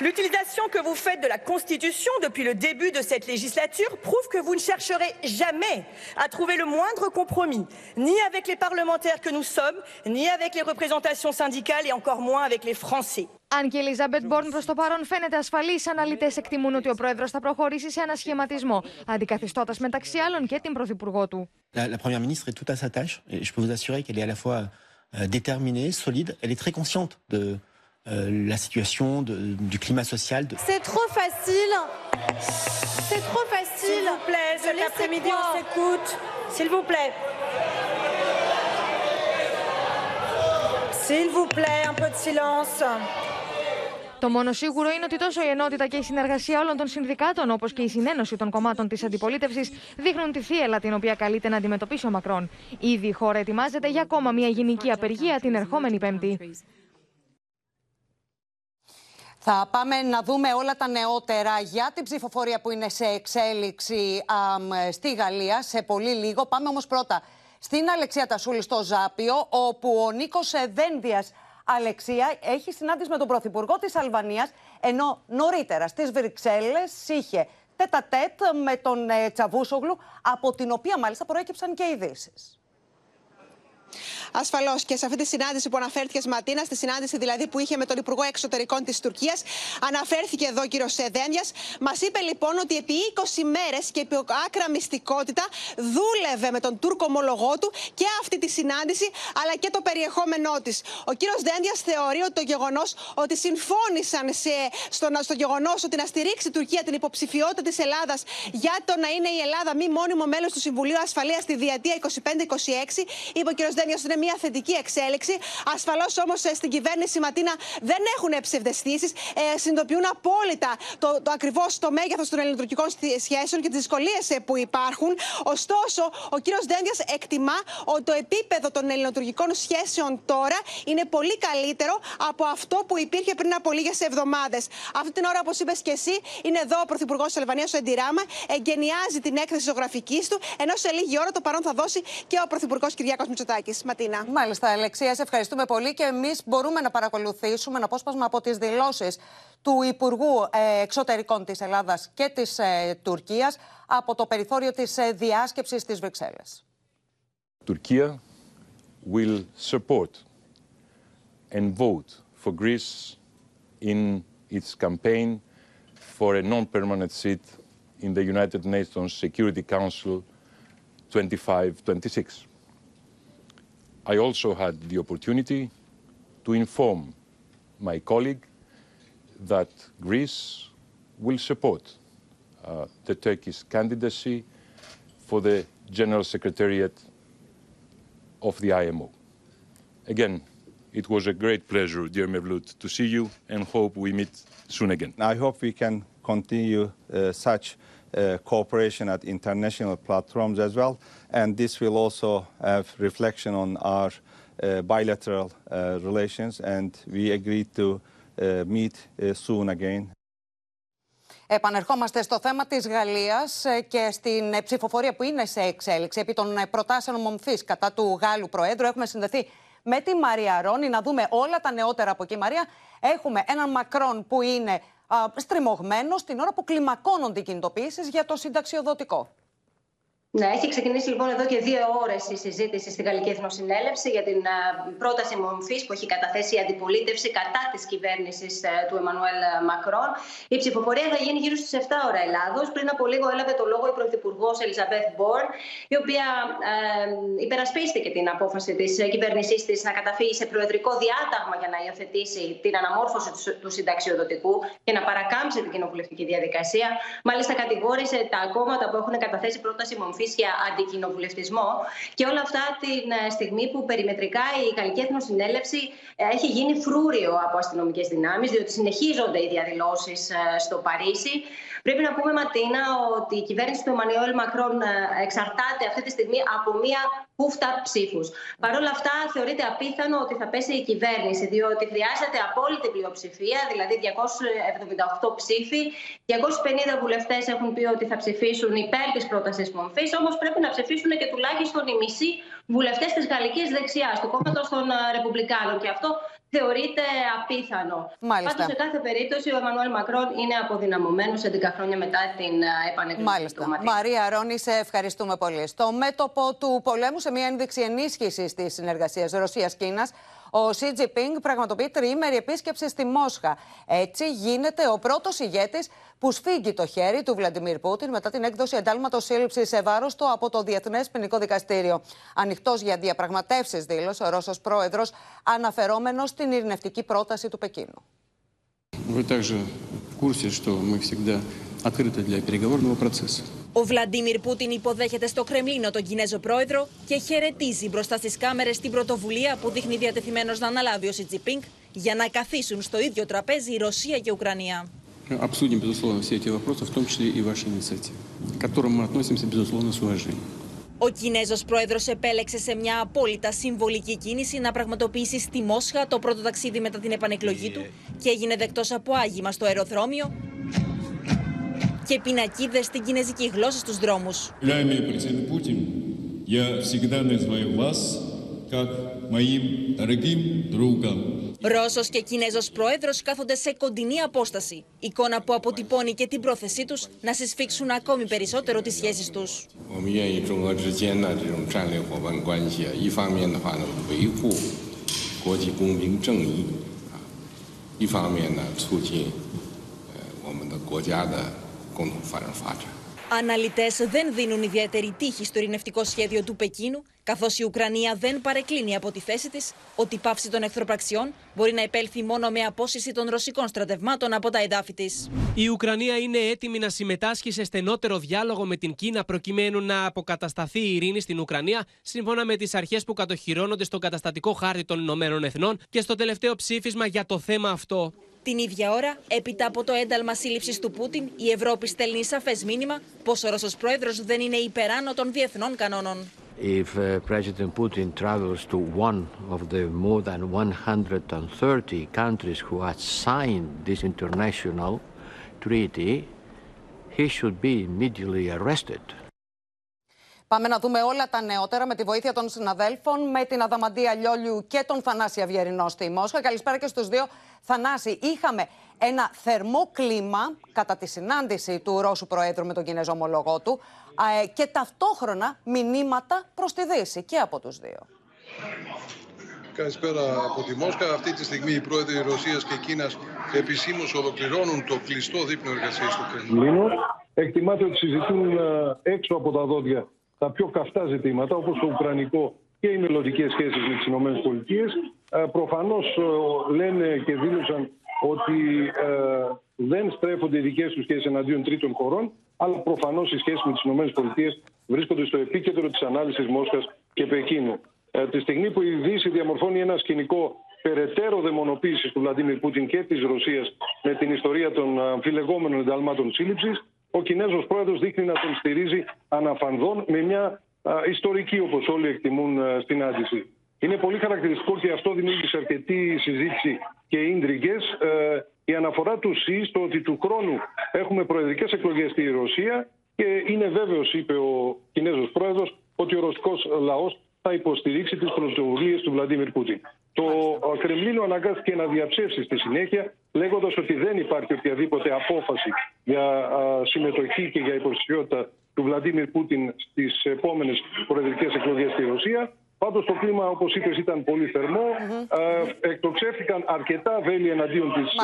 L'utilisation que vous faites de la Constitution depuis le début de cette législature prouve que vous ne chercherez jamais à trouver le moindre compromis, ni avec les parlementaires que nous sommes, ni avec les représentations syndicales et encore moins avec les Français. Αν και η Ελίζαμπετ Μπόρν προ το παρόν φαίνεται ασφαλή, οι αναλυτέ εκτιμούν ότι ο πρόεδρο θα προχωρήσει σε ανασχηματισμό, αντικαθιστώντα μεταξύ άλλων και την πρωθυπουργό του. La, la Première ministre est tout à sa tâche et je peux vous assurer qu'elle est à la fois euh, déterminée, solide, elle est très consciente de euh, la situation, de, du climat social. De... C'est trop facile. C'est trop facile. S'il vous plaît, cet après-midi, on s'écoute. S'il vous plaît. S'il vous plaît, un peu de silence. Το μόνο σίγουρο είναι ότι τόσο η ενότητα και η συνεργασία όλων των συνδικάτων, όπως και η συνένωση των κομμάτων της αντιπολίτευσης, δείχνουν τη θύελα την οποία καλείται να αντιμετωπίσει ο Μακρόν. Ήδη η χώρα ετοιμάζεται για ακόμα μια γενική απεργία την ερχόμενη Πέμπτη. Θα πάμε να δούμε όλα τα νεότερα για την ψηφοφορία που είναι σε εξέλιξη στη Γαλλία σε πολύ λίγο. Πάμε όμως πρώτα στην Αλεξία Τασούλη στο Ζάπιο, όπου ο Νίκος Δένδιας Αλεξία έχει συνάντηση με τον Πρωθυπουργό της Αλβανίας, ενώ νωρίτερα στις Βρυξέλλες είχε τέτα τέτ με τον ε, Τσαβούσογλου, από την οποία μάλιστα προέκυψαν και ειδήσεις. Ασφαλώς και σε αυτή τη συνάντηση που αναφέρθηκε Ματίνα, στη συνάντηση δηλαδή που είχε με τον Υπουργό Εξωτερικών της Τουρκίας, αναφέρθηκε εδώ ο κύριος Σεδένια. Μας είπε λοιπόν ότι επί 20 μέρες και επί άκρα μυστικότητα δούλευε με τον Τούρκο ομολογό του και αυτή τη συνάντηση αλλά και το περιεχόμενό της. Ο κύριος Δένδιας θεωρεί ότι το γεγονός ότι συμφώνησαν σε, στο, στο γεγονός ότι να στηρίξει η Τουρκία την υποψηφιότητα της Ελλάδας για το να είναι η Ελλάδα μη μόνιμο μέλος του Συμβουλίου Ασφαλείας στη διετία 25-26, είπε ο κύριος Δένδια ότι είναι μια θετική εξέλιξη. Ασφαλώς όμως ε, στην κυβέρνηση Ματίνα δεν έχουν ψευδεστήσεις. Ε, συνειδητοποιούν απόλυτα το, το ακριβώς το μέγεθος των ελληνοτουρκικών σχέσεων και τις δυσκολίες ε, που υπάρχουν. Ωστόσο, ο κύριος Δένδιας εκτιμά ότι το επίπεδο των ελληνοτουρκικών σχέσεων τώρα είναι πολύ καλύτερο από αυτό που υπήρχε πριν από λίγες εβδομάδες. Αυτή την ώρα, όπως είπες και εσύ, είναι εδώ ο Πρωθυπουργός της Αλβανίας, ο Εντιράμα, εγκαινιάζει την έκθεση ζωγραφικής του, ενώ σε λίγη ώρα το παρόν θα δώσει και ο Πρωθυπουργός Κυριάκος Μητσοτάκης. Ματίνα. Μάλιστα, Αλεξία, σε ευχαριστούμε πολύ και εμείς μπορούμε να παρακολουθήσουμε ένα απόσπασμα από τις δηλώσεις του Υπουργού ε, Εξωτερικών της Ελλάδας και της ε, Τουρκίας από το περιθώριο της ε, διάσκεψης της Βρυξέλλες. Τουρκία will support and vote for Greece in its campaign for a non-permanent seat in the United Nations Security Council 25-26. I also had the opportunity to inform my colleague that Greece will support uh, the Turkish candidacy for the General Secretariat of the IMO. Again, it was a great pleasure, dear Mevlut, to see you and hope we meet soon again. I hope we can continue uh, such uh, cooperation at international platforms as well. And this will also have reflection on our uh, bilateral uh, relations. And we agreed to uh, meet uh, soon again. Επανερχόμαστε στο θέμα της Γαλλίας ε, και στην ε, ψηφοφορία που είναι σε εξέλιξη επί των ε, προτάσεων μομφής κατά του Γάλλου Προέδρου. Έχουμε συνδεθεί με τη Μαρία Ρόνη να δούμε όλα τα νεότερα από εκεί. Μαρία, έχουμε έναν Μακρόν που είναι στριμωγμένο την ώρα που κλιμακώνονται οι κινητοποιήσεις για το συνταξιοδοτικό. Ναι, έχει ξεκινήσει λοιπόν εδώ και δύο ώρες η συζήτηση στη Γαλλική Εθνοσυνέλευση για την πρόταση μορφή που έχει καταθέσει η αντιπολίτευση κατά της κυβέρνησης ε, του Εμμανουέλ Μακρόν. Η ψηφοφορία θα γίνει γύρω στις 7 ώρα Ελλάδος. Πριν από λίγο έλαβε το λόγο η Πρωθυπουργός Ελισαμπέθ Μπορν, η οποία ε, υπερασπίστηκε την απόφαση της κυβέρνησής της να καταφύγει σε προεδρικό διάταγμα για να υιοθετήσει την αναμόρφωση του συνταξιοδοτικού και να παρακάμψει την κοινοβουλευτική διαδικασία. Μάλιστα, κατηγόρησε τα κόμματα που έχουν καταθέσει πρόταση μορφή για αντικοινοβουλευτισμό. Και όλα αυτά την ε, στιγμή που περιμετρικά η Γαλλική Εθνοσυνέλευση ε, έχει γίνει φρούριο από αστυνομικές δυνάμεις, διότι συνεχίζονται οι διαδηλώσεις ε, στο Παρίσι. Πρέπει να πούμε, Ματίνα, ότι η κυβέρνηση του Εμμανουέλ Μακρόν εξαρτάται αυτή τη στιγμή από μία κούφτα ψήφους. Παρ' όλα αυτά, θεωρείται απίθανο ότι θα πέσει η κυβέρνηση, διότι χρειάζεται απόλυτη πλειοψηφία, δηλαδή 278 ψήφοι. 250 βουλευτές έχουν πει ότι θα ψηφίσουν υπέρ της πρότασης μορφής, όμως πρέπει να ψηφίσουν και τουλάχιστον οι μισοί βουλευτές της γαλλικής δεξιάς, του κόμματος των Ρεπουμπλικάνων. Και αυτό θεωρείται απίθανο. Πάντως, σε κάθε περίπτωση, ο Εμμανουέλ Μακρόν είναι αποδυναμωμένος 11 χρόνια μετά την επανεκλογή του Μαρία Ρόνι, σε ευχαριστούμε πολύ. Στο μέτωπο του πολέμου, σε μια ένδειξη ενίσχυσης της συνεργασίας Ρωσία-Κίνα, ο Σι Τζιπίνγκ πραγματοποιεί τριήμερη επίσκεψη στη Μόσχα. Έτσι γίνεται ο πρώτο ηγέτη που σφίγγει το χέρι του Βλαντιμίρ Πούτιν μετά την έκδοση εντάλματο σύλληψη σε βάρο του από το Διεθνέ Ποινικό Δικαστήριο. Ανοιχτό για διαπραγματεύσει, δήλωσε ο Ρώσο πρόεδρο, αναφερόμενο στην ειρηνευτική πρόταση του Πεκίνου. Вы также в курсе, что мы всегда открыты для переговорного процесса. Ο Βλαντίμιρ Πούτιν υποδέχεται στο Κρεμλίνο τον Κινέζο πρόεδρο και χαιρετίζει μπροστά στι κάμερε την πρωτοβουλία που δείχνει διατεθειμένο να αναλάβει ο Σιτζιπίνκ για να καθίσουν στο ίδιο τραπέζι η Ρωσία και η Ουκρανία. Обсудим, безусловно, все эти вопросы, в том числе и ваши инициативы, к которым мы относимся, безусловно, с уважением. Ο Κινέζο πρόεδρο επέλεξε σε μια απόλυτα συμβολική κίνηση να πραγματοποιήσει στη Μόσχα το πρώτο ταξίδι μετά την επανεκλογή του και έγινε δεκτό από άγημα στο αεροδρόμιο και πινακίδες στην κινέζικη γλώσσα στους δρόμους. Ρώσος και Κινέζος πρόεδρος κάθονται σε κοντινή απόσταση. Εικόνα που αποτυπώνει και την πρόθεσή τους να συσφίξουν ακόμη περισσότερο τις σχέσεις τους. Αναλυτές δεν δίνουν ιδιαίτερη τύχη στο ειρηνευτικό σχέδιο του Πεκίνου, καθώς η Ουκρανία δεν παρεκκλίνει από τη θέση της ότι η πάυση των εχθροπραξιών μπορεί να επέλθει μόνο με απόσυση των ρωσικών στρατευμάτων από τα εδάφη της. Η Ουκρανία είναι έτοιμη να συμμετάσχει σε στενότερο διάλογο με την Κίνα προκειμένου να αποκατασταθεί η ειρήνη στην Ουκρανία, σύμφωνα με τις αρχές που κατοχυρώνονται στον καταστατικό χάρτη των Ηνωμένων Εθνών και στο τελευταίο ψήφισμα για το θέμα αυτό. Την ίδια ώρα, έπειτα από το ένταλμα σύλληψη του Πούτιν, η Ευρώπη στέλνει σαφέ μήνυμα πω ο Ρώσο πρόεδρο δεν είναι υπεράνω των διεθνών κανόνων. If uh, President Putin travels to one of the more than 130 countries who have signed this international treaty, he should be immediately arrested. Πάμε να δούμε όλα τα νεότερα με τη βοήθεια των συναδέλφων, με την Αδαμαντία Λιόλιου και τον Θανάση Αυγερινό στη Μόσχα. Καλησπέρα και στους δύο. Θανάση, είχαμε ένα θερμό κλίμα κατά τη συνάντηση του Ρώσου Προέδρου με τον Κινέζο ομολογό του και ταυτόχρονα μηνύματα προς τη Δύση και από τους δύο. Καλησπέρα από τη Μόσχα. Αυτή τη στιγμή οι πρόεδροι Ρωσίας και Κίνας επισήμως ολοκληρώνουν το κλειστό δείπνο εργασίας του Κρεμλίνου. Εκτιμάται ότι συζητούν έξω από τα δόντια τα πιο καυτά ζητήματα, όπως το Ουκρανικό και οι μελλοντικές σχέσεις με τις ΗΠΑ. Προφανώς λένε και δήλωσαν ότι δεν στρέφονται οι δικές τους σχέσεις εναντίον τρίτων χωρών, αλλά προφανώς οι σχέσεις με τις ΗΠΑ βρίσκονται στο επίκεντρο της ανάλυσης Μόσχας και Πεκίνου. Ε, τη στιγμή που η Δύση διαμορφώνει ένα σκηνικό περαιτέρω δαιμονοποίησης του Βλαντίμιρ Πούτιν και της Ρωσίας με την ιστορία των αμφιλεγόμενων ενταλμάτων σύλληψης, ο Κινέζος πρόεδρος δείχνει να τον στηρίζει αναφανδόν με μια ιστορική, όπως όλοι εκτιμούν, συνάντηση. Είναι πολύ χαρακτηριστικό και αυτό δημιούργησε αρκετή συζήτηση και ίντριγκες. Ε, η αναφορά του ΣΥ στο ότι του χρόνου έχουμε προεδρικές εκλογές στη Ρωσία και είναι βέβαιος, είπε ο Κινέζος πρόεδρος, ότι ο ρωσικός λαός θα υποστηρίξει τις πρωτοβουλίες του Βλαντίμιρ Πούτιν. Το Κρεμλίνο αναγκάστηκε να διαψεύσει στη συνέχεια, λέγοντας ότι δεν υπάρχει οποιαδήποτε απόφαση για συμμετοχή και για υποψηφιότητα του Βλαντίμιρ Πούτιν στις επόμενες προεδρικές εκλογές στη Ρωσία. Πάντως το κλίμα, όπως είπες, ήταν πολύ θερμό. εκτοξεύτηκαν αρκετά βέλη εναντίον της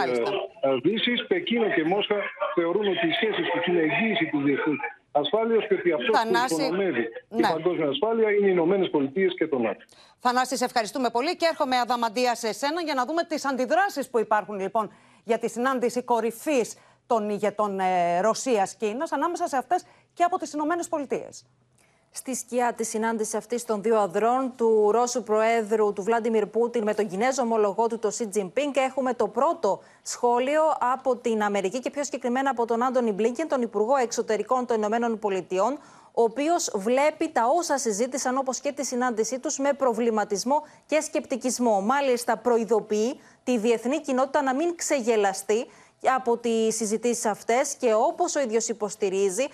Δύσης. Πεκίνο και Μόσχα θεωρούν ότι οι σχέσεις τους είναι εγγύηση του διεθνούς ασφάλεια και ότι αυτό που υπονομεύει ναι. την παγκόσμια ασφάλεια είναι οι Ηνωμένες Πολιτείες και το ΝΑΤΟ. Θανάση, σε ευχαριστούμε πολύ και έρχομαι αδαμαντία σε εσένα για να δούμε τις αντιδράσεις που υπάρχουν λοιπόν για τη συνάντηση κορυφής των ηγετών ε, Ρωσία-Κίνα ανάμεσα σε αυτές και από τις Ηνωμένες Πολιτείες στη σκιά της συνάντησης αυτής των δύο αδρών, του Ρώσου Προέδρου του Βλάντιμιρ Πούτιν με τον Κινέζο ομολογό του, τον Σι Τζιμπίνγκ, έχουμε το πρώτο σχόλιο από την Αμερική και πιο συγκεκριμένα από τον Άντωνι Μπλίνκεν, τον Υπουργό Εξωτερικών των Ηνωμένων Πολιτειών, ο οποίος βλέπει τα όσα συζήτησαν όπως και τη συνάντησή τους με προβληματισμό και σκεπτικισμό. Μάλιστα, προειδοποιεί τη διεθνή κοινότητα να μην ξεγελαστεί από τις συζητήσεις αυτές και όπως ο ίδιος υποστηρίζει,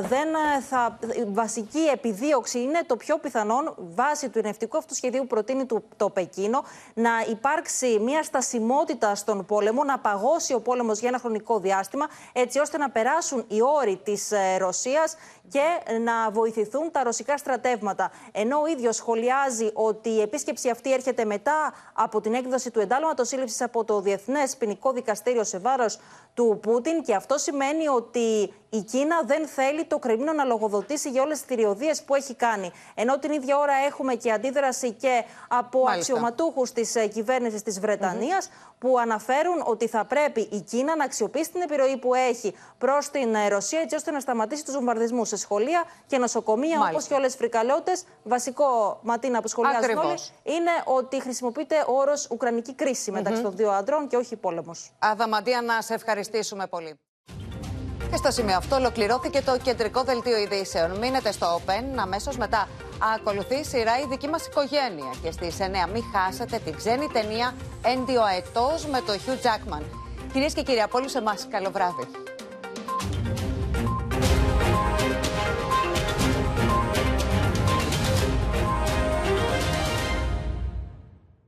δεν θα, η βασική επιδίωξη είναι το πιο πιθανόν βάσει του ενευτικού αυτού σχεδίου προτείνει το Πεκίνο να υπάρξει μια στασιμότητα στον πόλεμο, να παγώσει ο πόλεμος για ένα χρονικό διάστημα, έτσι ώστε να περάσουν οι όροι της ε, Ρωσίας και να βοηθηθούν τα ρωσικά στρατεύματα. Ενώ ο ίδιος σχολιάζει ότι η επίσκεψη αυτή έρχεται μετά από την έκδοση του εντάλματος σύλληψης από το Διεθνές Ποινικό Δικαστήριο σε βάρος μέρο του Πούτιν και αυτό σημαίνει ότι η Κίνα δεν θέλει το Κρεμλίνο να λογοδοτήσει για όλες τις θηριωδίε που έχει κάνει. Ενώ την ίδια ώρα έχουμε και αντίδραση και από αξιωματούχους της κυβέρνησης της βρετανια που αναφέρουν ότι θα πρέπει η Κίνα να αξιοποιήσει την επιρροή που έχει προς την Ρωσία έτσι ώστε να σταματήσει τους βομβαρδισμούς σε σχολεία και νοσοκομεία όπως και όλες τις φρικαλαιότητες. Βασικό ματίνα που σχολιάζουν όλοι είναι ότι χρησιμοποιείται ο όρος Ουκρανική κρίση μεταξύ των δύο αντρών και όχι πόλεμος. Αδαμαντία, να σε ευχαριστήσουμε πολύ. Και στο σημείο αυτό ολοκληρώθηκε το κεντρικό δελτίο ειδήσεων. Μείνετε στο Open, αμέσως μετά ακολουθεί η σειρά η δική μας οικογένεια. Και στις 9 μην χάσετε την ξένη ταινία Έντιο Αετός με το Hugh Jackman. Κυρίες και κύριοι, από όλους εμάς, καλό βράδυ.